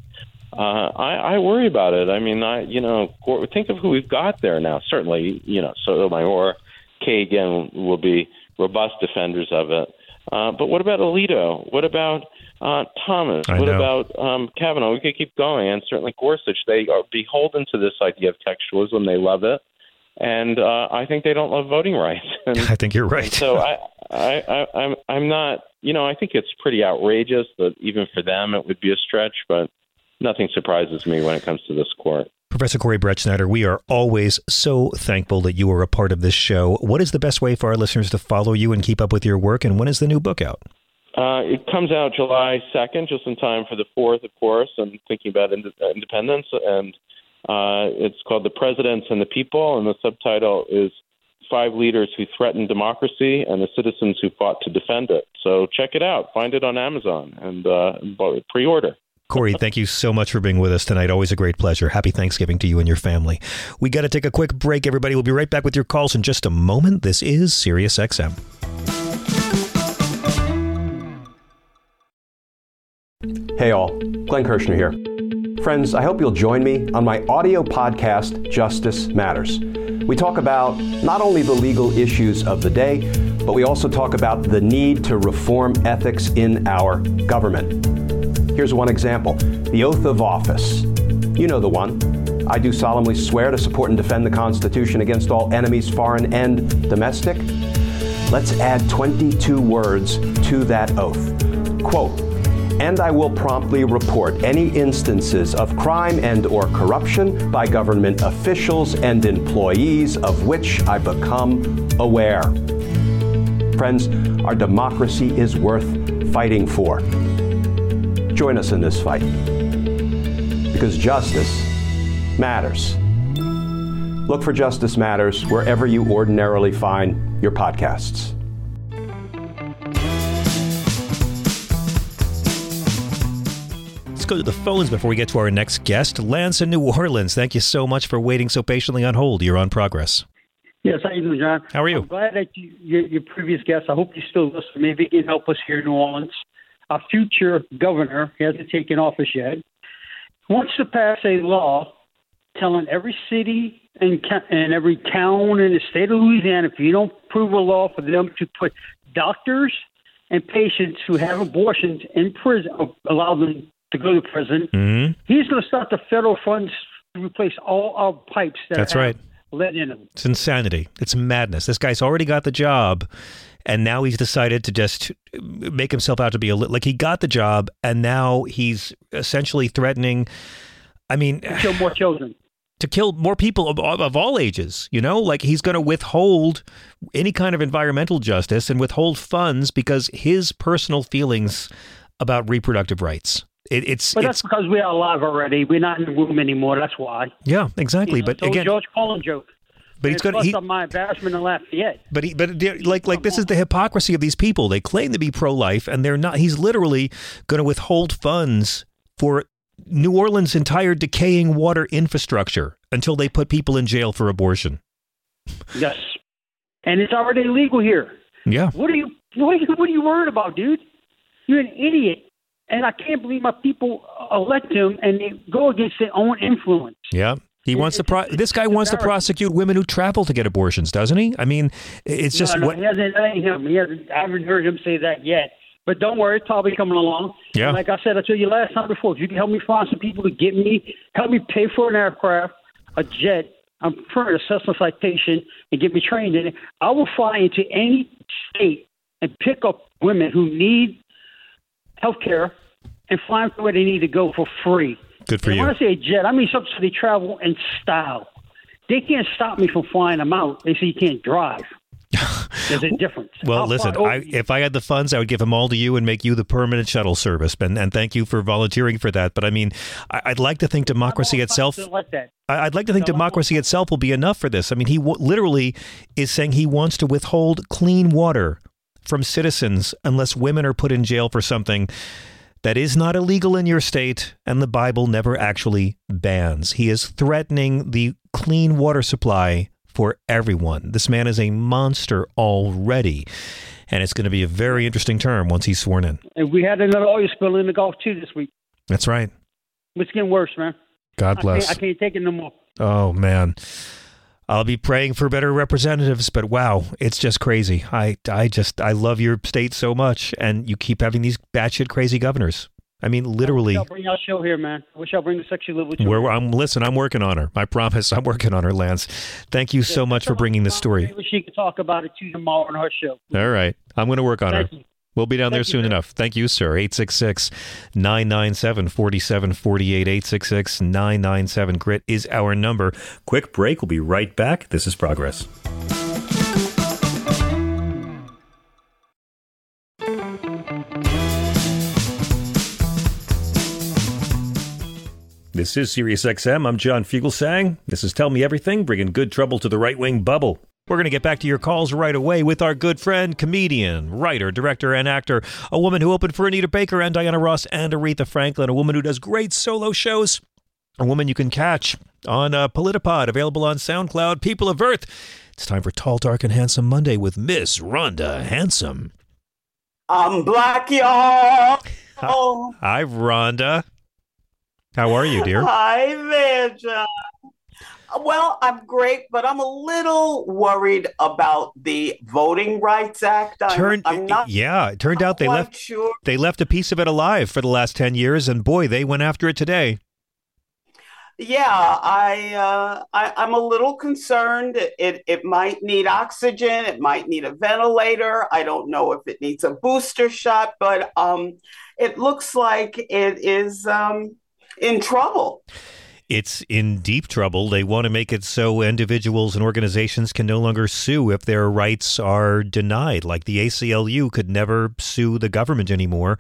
Uh, I, I worry about it. I mean, I you know, think of who we've got there now. Certainly, you know, Sotomayor, Kagan will be robust defenders of it. Uh, but what about Alito? What about uh, Thomas? I what know. about um, Kavanaugh? We could keep going, and certainly Gorsuch. They are beholden to this idea of textualism. They love it, and uh, I think they don't love voting rights. And, I think you're right. so I, I, I, I'm, I'm not. You know, I think it's pretty outrageous that even for them it would be a stretch, but nothing surprises me when it comes to this court. Professor Corey Brettschneider, we are always so thankful that you are a part of this show. What is the best way for our listeners to follow you and keep up with your work? And when is the new book out? Uh, it comes out July 2nd, just in time for the 4th, of course, and thinking about ind- independence. And uh, it's called The Presidents and the People, and the subtitle is Five Leaders Who Threatened Democracy and the Citizens Who Fought to Defend It. So check it out. Find it on Amazon and uh, pre order. Corey, thank you so much for being with us tonight. Always a great pleasure. Happy Thanksgiving to you and your family. We got to take a quick break, everybody. We'll be right back with your calls in just a moment. This is Sirius XM. Hey, all. Glenn Kirschner here. Friends, I hope you'll join me on my audio podcast, Justice Matters. We talk about not only the legal issues of the day, but we also talk about the need to reform ethics in our government. Here's one example the oath of office. You know the one. I do solemnly swear to support and defend the Constitution against all enemies, foreign and domestic. Let's add 22 words to that oath. Quote, and I will promptly report any instances of crime and or corruption by government officials and employees of which I become aware. Friends, our democracy is worth fighting for. Join us in this fight because justice matters. Look for Justice Matters wherever you ordinarily find your podcasts. Let's go to the phones before we get to our next guest. Lance in New Orleans, thank you so much for waiting so patiently on hold. You're on progress. Yes, how are you doing, John? How are you? I'm glad that you, your, your previous guest. I hope you still listen. Maybe you can help us here in New Orleans our future governor, he hasn't taken office yet, wants to pass a law telling every city and, and every town in the state of Louisiana, if you don't approve a law for them to put doctors and patients who have abortions in prison, allow them to go to prison, mm-hmm. he's going to start the federal funds to replace all our pipes that That's right. Lead in them. It's insanity. It's madness. This guy's already got the job and now he's decided to just make himself out to be a like he got the job and now he's essentially threatening i mean to kill more children to kill more people of, of all ages you know like he's going to withhold any kind of environmental justice and withhold funds because his personal feelings about reproductive rights It, it's But it's that's because we are alive already. We're not in the room anymore. That's why. yeah, exactly. You know, but again, George Carlin joke. but he's it's going plus he, on my embarrassment in Lafayette. But he, but like like this is the hypocrisy of these people. They claim to be pro life, and they're not. He's literally going to withhold funds for New Orleans' entire decaying water infrastructure until they put people in jail for abortion. Yes, and it's already illegal here. Yeah, What are you? What are you? What are you worried about, dude? You're an idiot, and I can't believe my people elect him and they go against their own influence. yeah. He wants to. Pro- this guy wants to prosecute women who travel to get abortions, doesn't he? I mean, it's just no, no, what. he hasn't. That ain't him. He hasn't. I haven't heard him say that yet. But don't worry, it's probably coming along. Yeah. And like I said, I told you last time before, if you can help me find some people to get me, help me pay for an aircraft, a jet. I'm preparing a Cessna citation and get me trained in it. I will fly into any state and pick up women who need health care and fly them to where they need to go for free. Good for and you. When I say jet, I mean subsidy travel and style. They can't stop me from flying them out. They say you can't drive. There's a difference. Well, How listen, I, if I had the funds, I would give them all to you and make you the permanent shuttle service. And, and thank you for volunteering for that. But I mean, I, I'd like to think democracy itself. Like that. I- I'd like to think democracy itself will be enough for this. I mean, he w- literally is saying he wants to withhold clean water from citizens unless women are put in jail for something that is not illegal in your state and the Bible never actually bans. He is threatening the clean water supply for everyone. This man is a monster already. And it's going to be a very interesting term once he's sworn in. And we had another oil spill in the Gulf too this week. That's right. It's getting worse, man. God I bless. can't, I can't take it no more. Oh man. I'll be praying for better representatives, but wow, it's just crazy. I I just I love your state so much and you keep having these batshit crazy governors. I mean literally I'll bring y'all show here, man. I wish I'll bring the sexy little where I'm listen, I'm working on her. I promise I'm working on her, Lance. Thank you so much for bringing this story. Maybe she could talk about it too tomorrow on her show. All right. I'm going to work on Thank her. you. We'll be down there Thank you, soon enough. Thank you, sir. 866 997 4748. 866 997 Grit is our number. Quick break. We'll be right back. This is Progress. This is Sirius XM. I'm John Fugelsang. This is Tell Me Everything, bringing good trouble to the right wing bubble. We're going to get back to your calls right away with our good friend, comedian, writer, director, and actor, a woman who opened for Anita Baker and Diana Ross and Aretha Franklin, a woman who does great solo shows, a woman you can catch on uh, Politipod, available on SoundCloud, People of Earth. It's time for Tall, Dark, and Handsome Monday with Miss Rhonda Hansome. I'm black, y'all. Oh, Hi, Rhonda. How are you, dear? Hi there, John. Well, I'm great, but I'm a little worried about the Voting Rights Act. I'm, Turned, I'm not yeah, it turned out they left sure. they left a piece of it alive for the last 10 years and boy they went after it today Yeah, I, uh, I I'm a little concerned. It it might need oxygen. It might need a ventilator. I don't know if it needs a booster shot, but um, it looks like it is um, in trouble. It's in deep trouble. They want to make it so individuals and organizations can no longer sue if their rights are denied. Like the ACLU could never sue the government anymore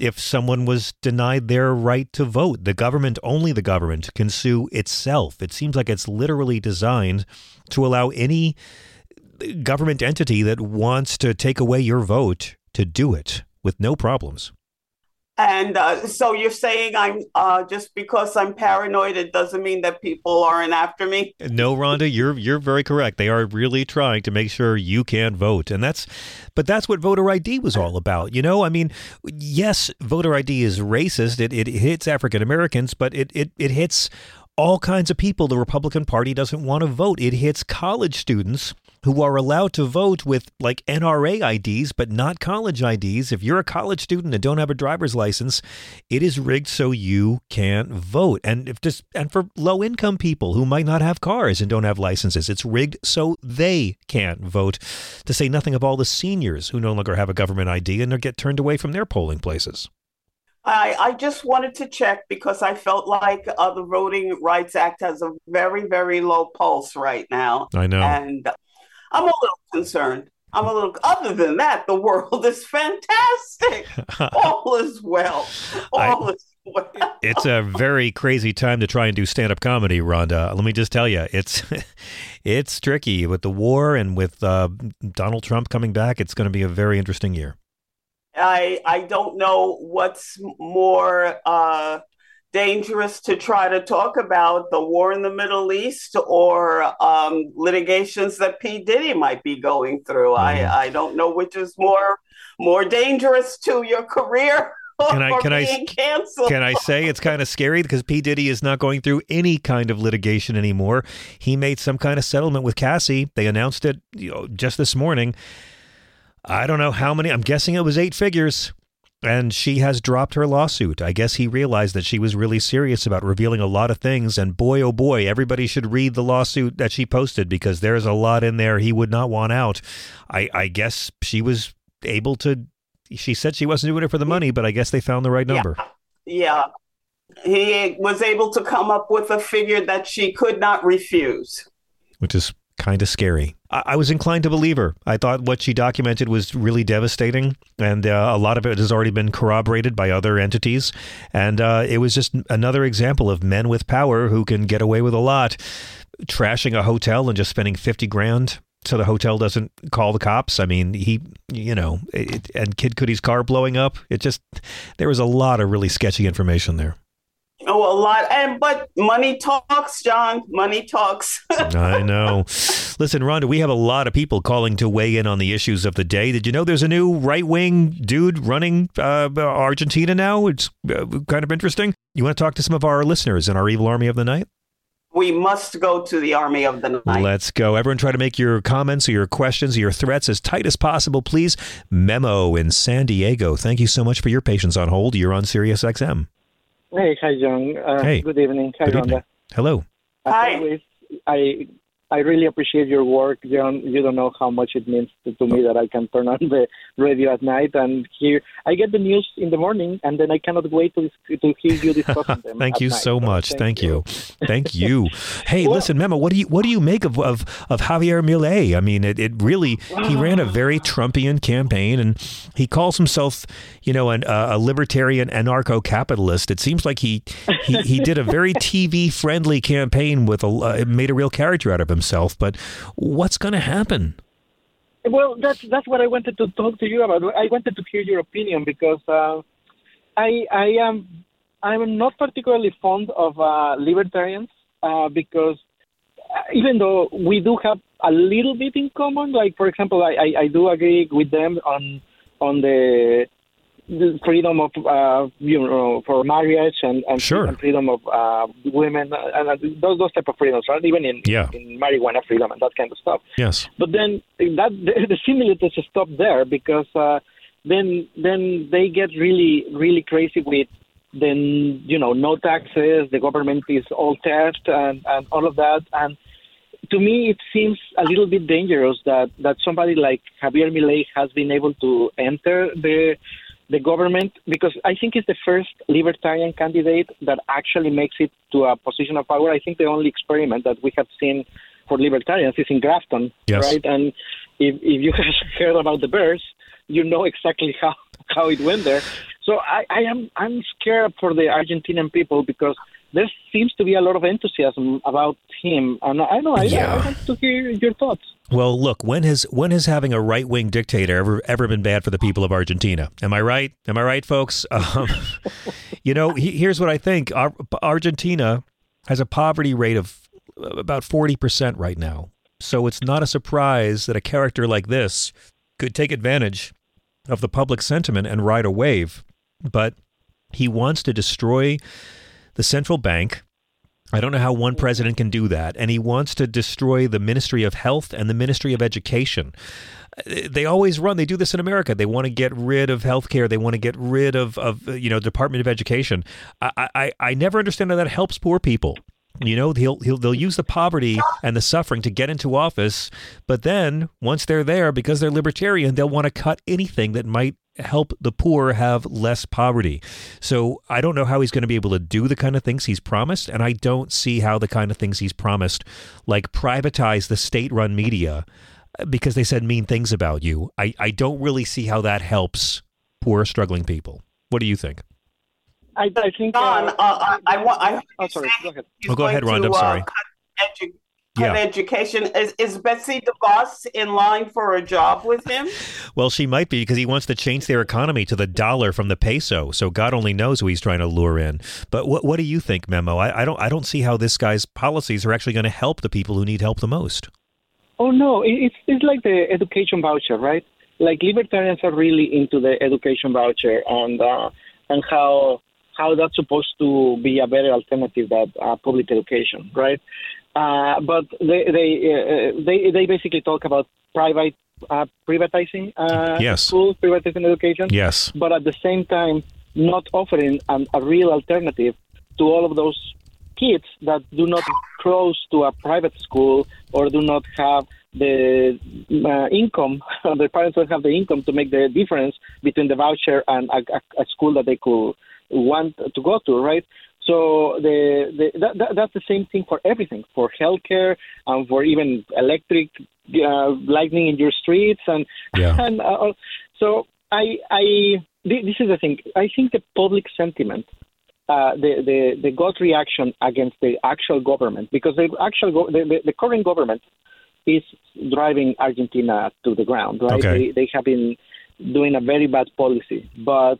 if someone was denied their right to vote. The government only the government can sue itself. It seems like it's literally designed to allow any government entity that wants to take away your vote to do it with no problems And uh, so you're saying I'm uh, just because I'm paranoid, it doesn't mean that people aren't after me. No, Rhonda, you're you're very correct. They are really trying to make sure you can vote, and that's, but that's what voter ID was all about. You know, I mean, yes, voter ID is racist. It it hits African Americans, but it it it hits all kinds of people. The Republican Party doesn't want to vote. It hits college students who are allowed to vote with like NRA IDs, but not college IDs. If you're a college student and don't have a driver's license, it is rigged so you can't vote. And if just and for low income people who might not have cars and don't have licenses, it's rigged so they can't vote. To say nothing of all the seniors who no longer have a government ID and get turned away from their polling places. I, I just wanted to check because I felt like uh, the Voting Rights Act has a very, very low pulse right now. I know. And I'm a little concerned. I'm a little, other than that, the world is fantastic. All is well. All I- is well. it's a very crazy time to try and do stand-up comedy, Rhonda. Let me just tell you, it's it's tricky with the war and with uh, Donald Trump coming back. It's going to be a very interesting year. I I don't know what's more uh, dangerous to try to talk about the war in the Middle East or um, litigations that P Diddy might be going through. Mm-hmm. I I don't know which is more more dangerous to your career. Can I can I canceled. can I say it's kind of scary because P Diddy is not going through any kind of litigation anymore. He made some kind of settlement with Cassie. They announced it you know, just this morning. I don't know how many. I'm guessing it was eight figures. And she has dropped her lawsuit. I guess he realized that she was really serious about revealing a lot of things. And boy, oh boy, everybody should read the lawsuit that she posted because there's a lot in there he would not want out. I, I guess she was able to. She said she wasn't doing it for the money, but I guess they found the right number. Yeah. yeah. He was able to come up with a figure that she could not refuse. Which is kind of scary. I-, was inclined to believe her. I thought what she documented was really devastating, and uh, a lot of it has already been corroborated by other entities. And uh, it was just another example of men with power who can get away with a lot, trashing a hotel and just spending 50 grand so the hotel doesn't call the cops. I mean, he, you know, it, and Kid Cudi's car blowing up. It just, there was a lot of really sketchy information there. Oh, a lot. And but money talks, John. Money talks. I know. Listen, Rhonda, we have a lot of people calling to weigh in on the issues of the day. Did you know there's a new right wing dude running uh, Argentina now? It's uh, kind of interesting. You want to talk to some of our listeners in our evil army of the night? We must go to the army of the night. Let's go. Everyone, try to make your comments or your questions or your threats as tight as possible, please. Memo in San Diego. Thank you so much for your patience on hold. You're on Sirius XM. Hey, hi, John. Uh, hey. Good evening. Hi, good evening. Hello. As hi. Always, I I really appreciate your work, John. You don't know how much it means to, to, me that I can turn on the radio at night and hear. I get the news in the morning, and then I cannot wait to to hear you discussing them. thank you night. so much. So thank, thank, you. thank you. Hey, well, listen, Memo. What do you what do you make of of, of Javier Milei? I mean, it, it really he ran a very Trumpian campaign, and he calls himself, you know, an, uh, a libertarian anarcho-capitalist. It seems like he he, he did a very TV friendly campaign with a uh, made a real character out of him himself. But what's going to happen? Well, that's that's what I wanted to talk to you about. I wanted to hear your opinion because uh, I I am I'm not particularly fond of uh, libertarians uh, because uh, even though we do have a little bit in common, like for example, I, I, I do agree with them on on the the freedom of uh, you know for marriage and, and, sure. and freedom of uh, women and, and those those type of freedoms, right? Even in, yeah. in marijuana freedom and that kind of stuff. Yes. But then that the, the similitudes stop there because uh, then then they get really really crazy with then you know no taxes, the government is all theft and and all of that and to me, it seems a little bit dangerous that, that somebody like Javier Milei has been able to enter the the government because I think it's the first libertarian candidate that actually makes it to a position of power. I think the only experiment that we have seen for libertarians is in Grafton, yes. right? And if if you have heard about the Bears, you know exactly how how it went there. So I, I am I'm scared for the Argentinian people because there seems to be a lot of enthusiasm about him, and I know I, yeah. I want to hear your thoughts. Well, look, when has when has having a right wing dictator ever ever been bad for the people of Argentina? Am I right? Am I right, folks? Um, you know, he, here's what I think: Ar- Argentina has a poverty rate of about forty percent right now, so it's not a surprise that a character like this could take advantage of the public sentiment and ride a wave. But he wants to destroy the central bank I don't know how one president can do that. And he wants to destroy the Ministry of Health and the Ministry of Education. They always run, they do this in America. They want to get rid of health care. They want to get rid of, of you know, Department of Education. I, I, I never understand how that helps poor people. You know, he'll, he'll they'll use the poverty and the suffering to get into office, but then once they're there, because they're libertarian, they'll want to cut anything that might help the poor have less poverty. So I don't know how he's going to be able to do the kind of things he's promised, and I don't see how the kind of things he's promised, like privatize the state-run media, because they said mean things about you. I, I don't really see how that helps poor, struggling people. What do you think? I, I think. John, uh, uh, I, I want. I oh, sorry. Go ahead. Oh, go ahead, Rhonda. I'm to, uh, sorry. edu- Yeah. cut education. Is, is Betsy DeVos in line for a job with him? Well, she might be because he wants to change their economy to the dollar from the peso. So God only knows who he's trying to lure in. But what what do you think, Memo? I, I don't I don't see how this guy's policies are actually going to help the people who need help the most. Oh no, it's it's like the education voucher, right? Like libertarians are really into the education voucher and uh, and how how that's supposed to be a better alternative than uh, public education, right? Uh, but they they uh, they they basically talk about private uh, privatizing uh, Yes. schools, privatizing education. Yes. But at the same time, not offering an, a real alternative to all of those kids that do not close to a private school or do not have the uh, income, the parents don't have the income to make the difference between the voucher and a, a, a school that they could want to go to, right? So the, the that, that, that's the same thing for everything, for healthcare, and for even electric uh, lightning in your streets, and Yeah. and uh, so I I this is the thing. I think the public sentiment uh, the, the the gut reaction against the actual government because the actual go- the, the, the current government is driving Argentina to the ground. Right? Okay. They, they have been doing a very bad policy, but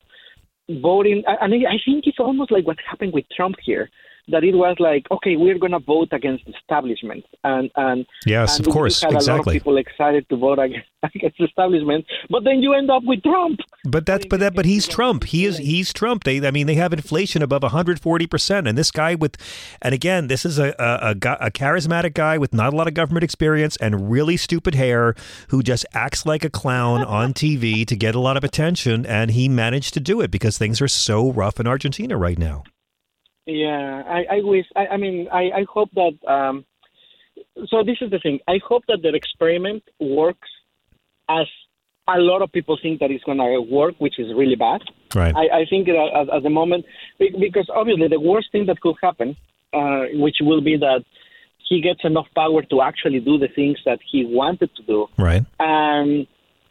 voting and I I think it's almost like what happened with Trump here. That it was like, okay, we're going to vote against establishment, and and Yes, and of course, had a lot of people excited to vote against, against establishment, but then you end up with Trump. But that's but that but he's Trump. He is he's Trump. They I mean they have inflation above 140 percent, and this guy with, and again this is a a, a a charismatic guy with not a lot of government experience and really stupid hair who just acts like a clown on TV to get a lot of attention, and he managed to do it because things are so rough in Argentina right now. Yeah, I, I wish. I, I mean, I, I hope that. Um, so this is the thing. I hope that the experiment works as a lot of people think that it's going to work, which is really bad. Right. I, I think that at, at the moment, because obviously the worst thing that could happen, uh, which will be that he gets enough power to actually do the things that he wanted to do, Right. and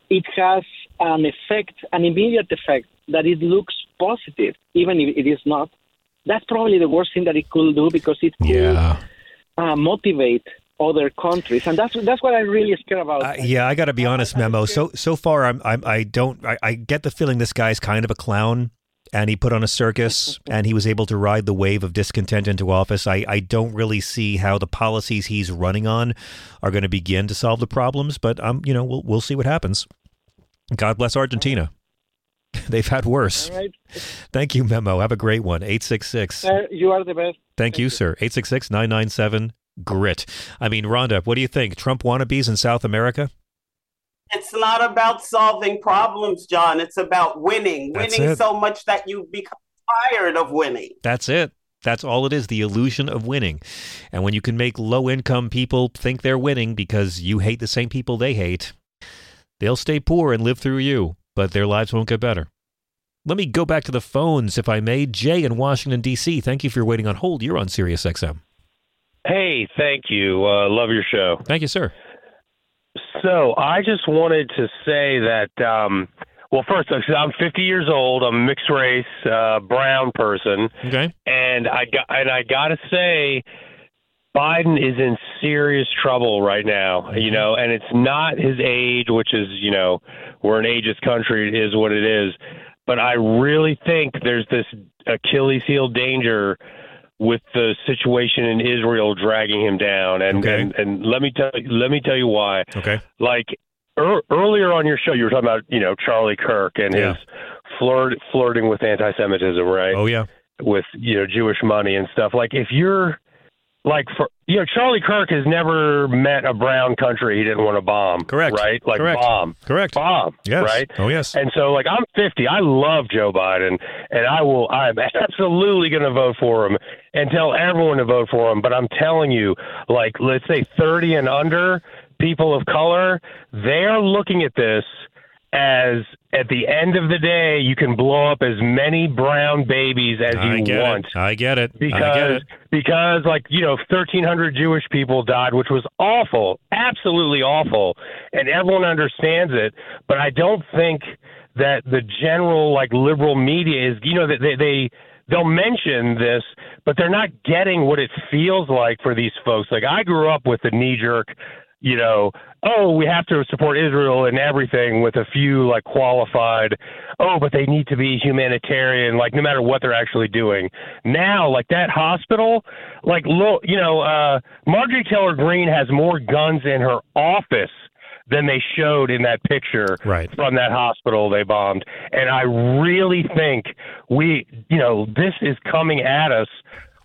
it has an effect, an immediate effect that it looks positive, even if it is not. That's probably the worst thing that it could do because it could Yeah. uh, motivate other countries, and that's that's what I really scared about. Uh, yeah, I got to be honest, Memo. So so far, I'm, I'm I don't I, I get the feeling this guy's kind of a clown, and he put on a circus, and he was able to ride the wave of discontent into office. I I don't really see how the policies he's running on are going to begin to solve the problems, but um, you know, we'll we'll see what happens. God bless Argentina. They've had worse. All right. Thank you, Memo. Have a great one. Eight six six. Uh, you are the best. Thank you, sir. 866 997 GRIT. I mean, Rhonda, what do you think? Trump wannabes in South America? It's not about solving problems, John. It's about winning. That's winning it. so much that you become tired of winning. That's it. That's all it is the illusion of winning. And when you can make low income people think they're winning because you hate the same people they hate, they'll stay poor and live through you, but their lives won't get better. Let me go back to the phones, if I may. Jay in Washington, D.C., thank you for waiting on hold. You're on Sirius XM. Hey, thank you. Uh, love your show. Thank you, sir. So I just wanted to say that, um, well, first, I'm 50 years old. I'm a mixed race, uh, brown person. Okay. And I got, and I got to say, Biden is in serious trouble right now, you know, and it's not his age, which is, you know, we're an ageist country. It is what it is. But I really think there's this Achilles heel danger with the situation in Israel dragging him down. And, Okay. and, and let me tell let me tell you why. Okay. Like er, earlier on your show, you were talking about, you know, Charlie Kirk and Yeah. his flirt, flirting with anti-Semitism, right? Oh, yeah. with you know Jewish money and stuff. Like if you're like for you know Charlie Kirk has never met a brown country he didn't want to bomb. Correct. Right? Like Correct. bomb. Correct. Bomb. Yes. Right? Oh, yes. And so like I'm 50. I love Joe Biden and I will I'm absolutely going to vote for him and tell everyone to vote for him, but I'm telling you like let's say 30 and under people of color, they're looking at this as at the end of the day you can blow up as many brown babies as I you want it. I get it. I get because it. because like you know 1300 Jewish people died which was awful absolutely awful and everyone understands it but I don't think that the general like liberal media is you know that they, they they'll mention this, but they're not getting what it feels like for these folks. Like I grew up with the knee jerk, you know, oh, we have to support Israel and everything with a few like qualified, oh, but they need to be humanitarian, like no matter what they're actually doing. Now, like that hospital, like, look, you know, uh, Marjorie Taylor Greene has more guns in her office than they showed in that picture right. from that hospital they bombed. And I really think we, you know, this is coming at us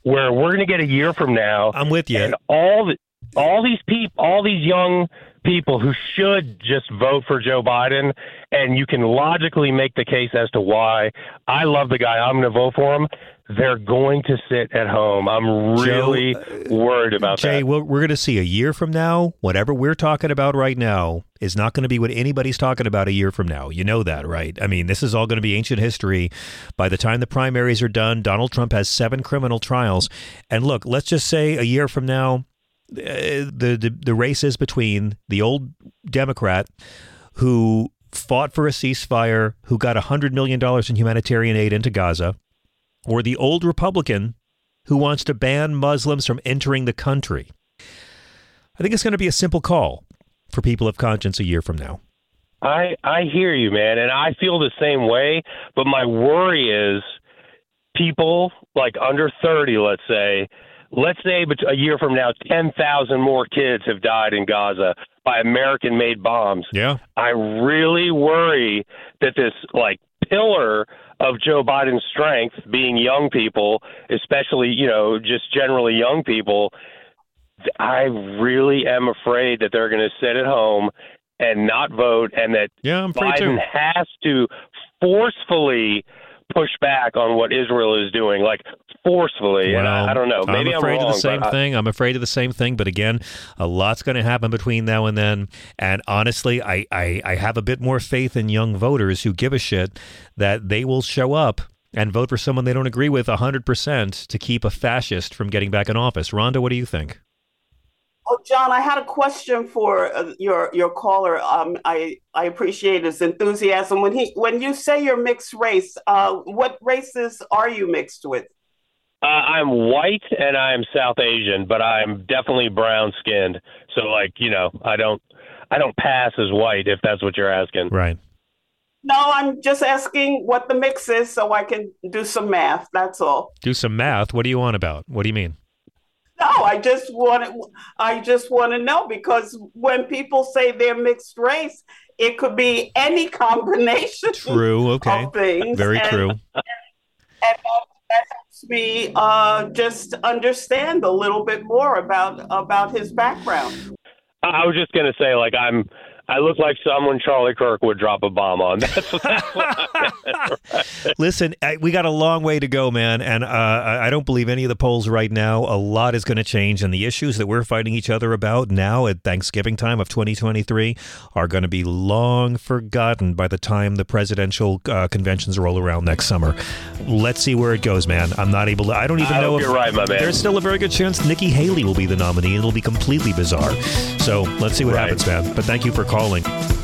where we're going to get a year from now. I'm with you. And all the, all these people, all these young people who should just vote for Joe Biden, and you can logically make the case as to why. I love the guy. I'm going to vote for him they're going to sit at home. I'm really Joe, uh, worried about Jay, that. we're, we're going to see a year from now, whatever we're talking about right now is not going to be what anybody's talking about a year from now. You know that, right? I mean, this is all going to be ancient history. By the time the primaries are done, Donald Trump has seven criminal trials. And look, let's just say a year from now, the, the, the race is between the old Democrat who fought for a ceasefire, who got $100 million in humanitarian aid into Gaza, or the old Republican who wants to ban Muslims from entering the country. I think it's going to be a simple call for people of conscience a year from now. I I hear you, man, and I feel the same way. But my worry is people like under thirty, let's say, let's say a year from now, ten thousand more kids have died in Gaza by American-made bombs. Yeah, I really worry that this like pillar of Joe Biden's strength being young people, especially, you know, just generally young people, I really am afraid that they're going to sit at home and not vote and that yeah, I'm Biden too. has to forcefully push back on what Israel is doing, like forcefully. Well, and I, I, don't know. Maybe I'm afraid I'm wrong, of the same thing. I'm afraid of the same thing. But again, a lot's going to happen between now and then. And honestly, I, I, I have a bit more faith in young voters who give a shit that they will show up and vote for someone they don't agree with 100% to keep a fascist from getting back in office. Rhonda, what do you think? Oh, John, I had a question for uh, your your caller. Um, I I appreciate his enthusiasm. When he when you say you're mixed race, uh, what races are you mixed with? Uh, I'm white and I'm South Asian, but I'm definitely brown skinned. So, like, you know, I don't I don't pass as white if that's what you're asking. Right. No, I'm just asking what the mix is so I can do some math. That's all. Do some math. What do you want about? What do you mean? No, I just want to, I just want to know because when people say they're mixed race, it could be any combination. True. Okay. Of things. Very and, true. And, and that, that helps me uh, just understand a little bit more about about his background. I was just gonna say, like, I'm I look like someone Charlie Kirk would drop a bomb on. That's, that's what Listen, I, we got a long way to go, man, and uh, I don't believe any of the polls right now. A lot is going to change, and the issues that we're fighting each other about now at Thanksgiving time of 2023 are going to be long forgotten by the time the presidential uh, conventions roll around next summer. Let's see where it goes, man. I'm not able to. I don't even I know if you're right, my man. There's still a very good chance Nikki Haley will be the nominee, and it'll be completely bizarre. So let's see what right. happens, man. But thank you for calling calling.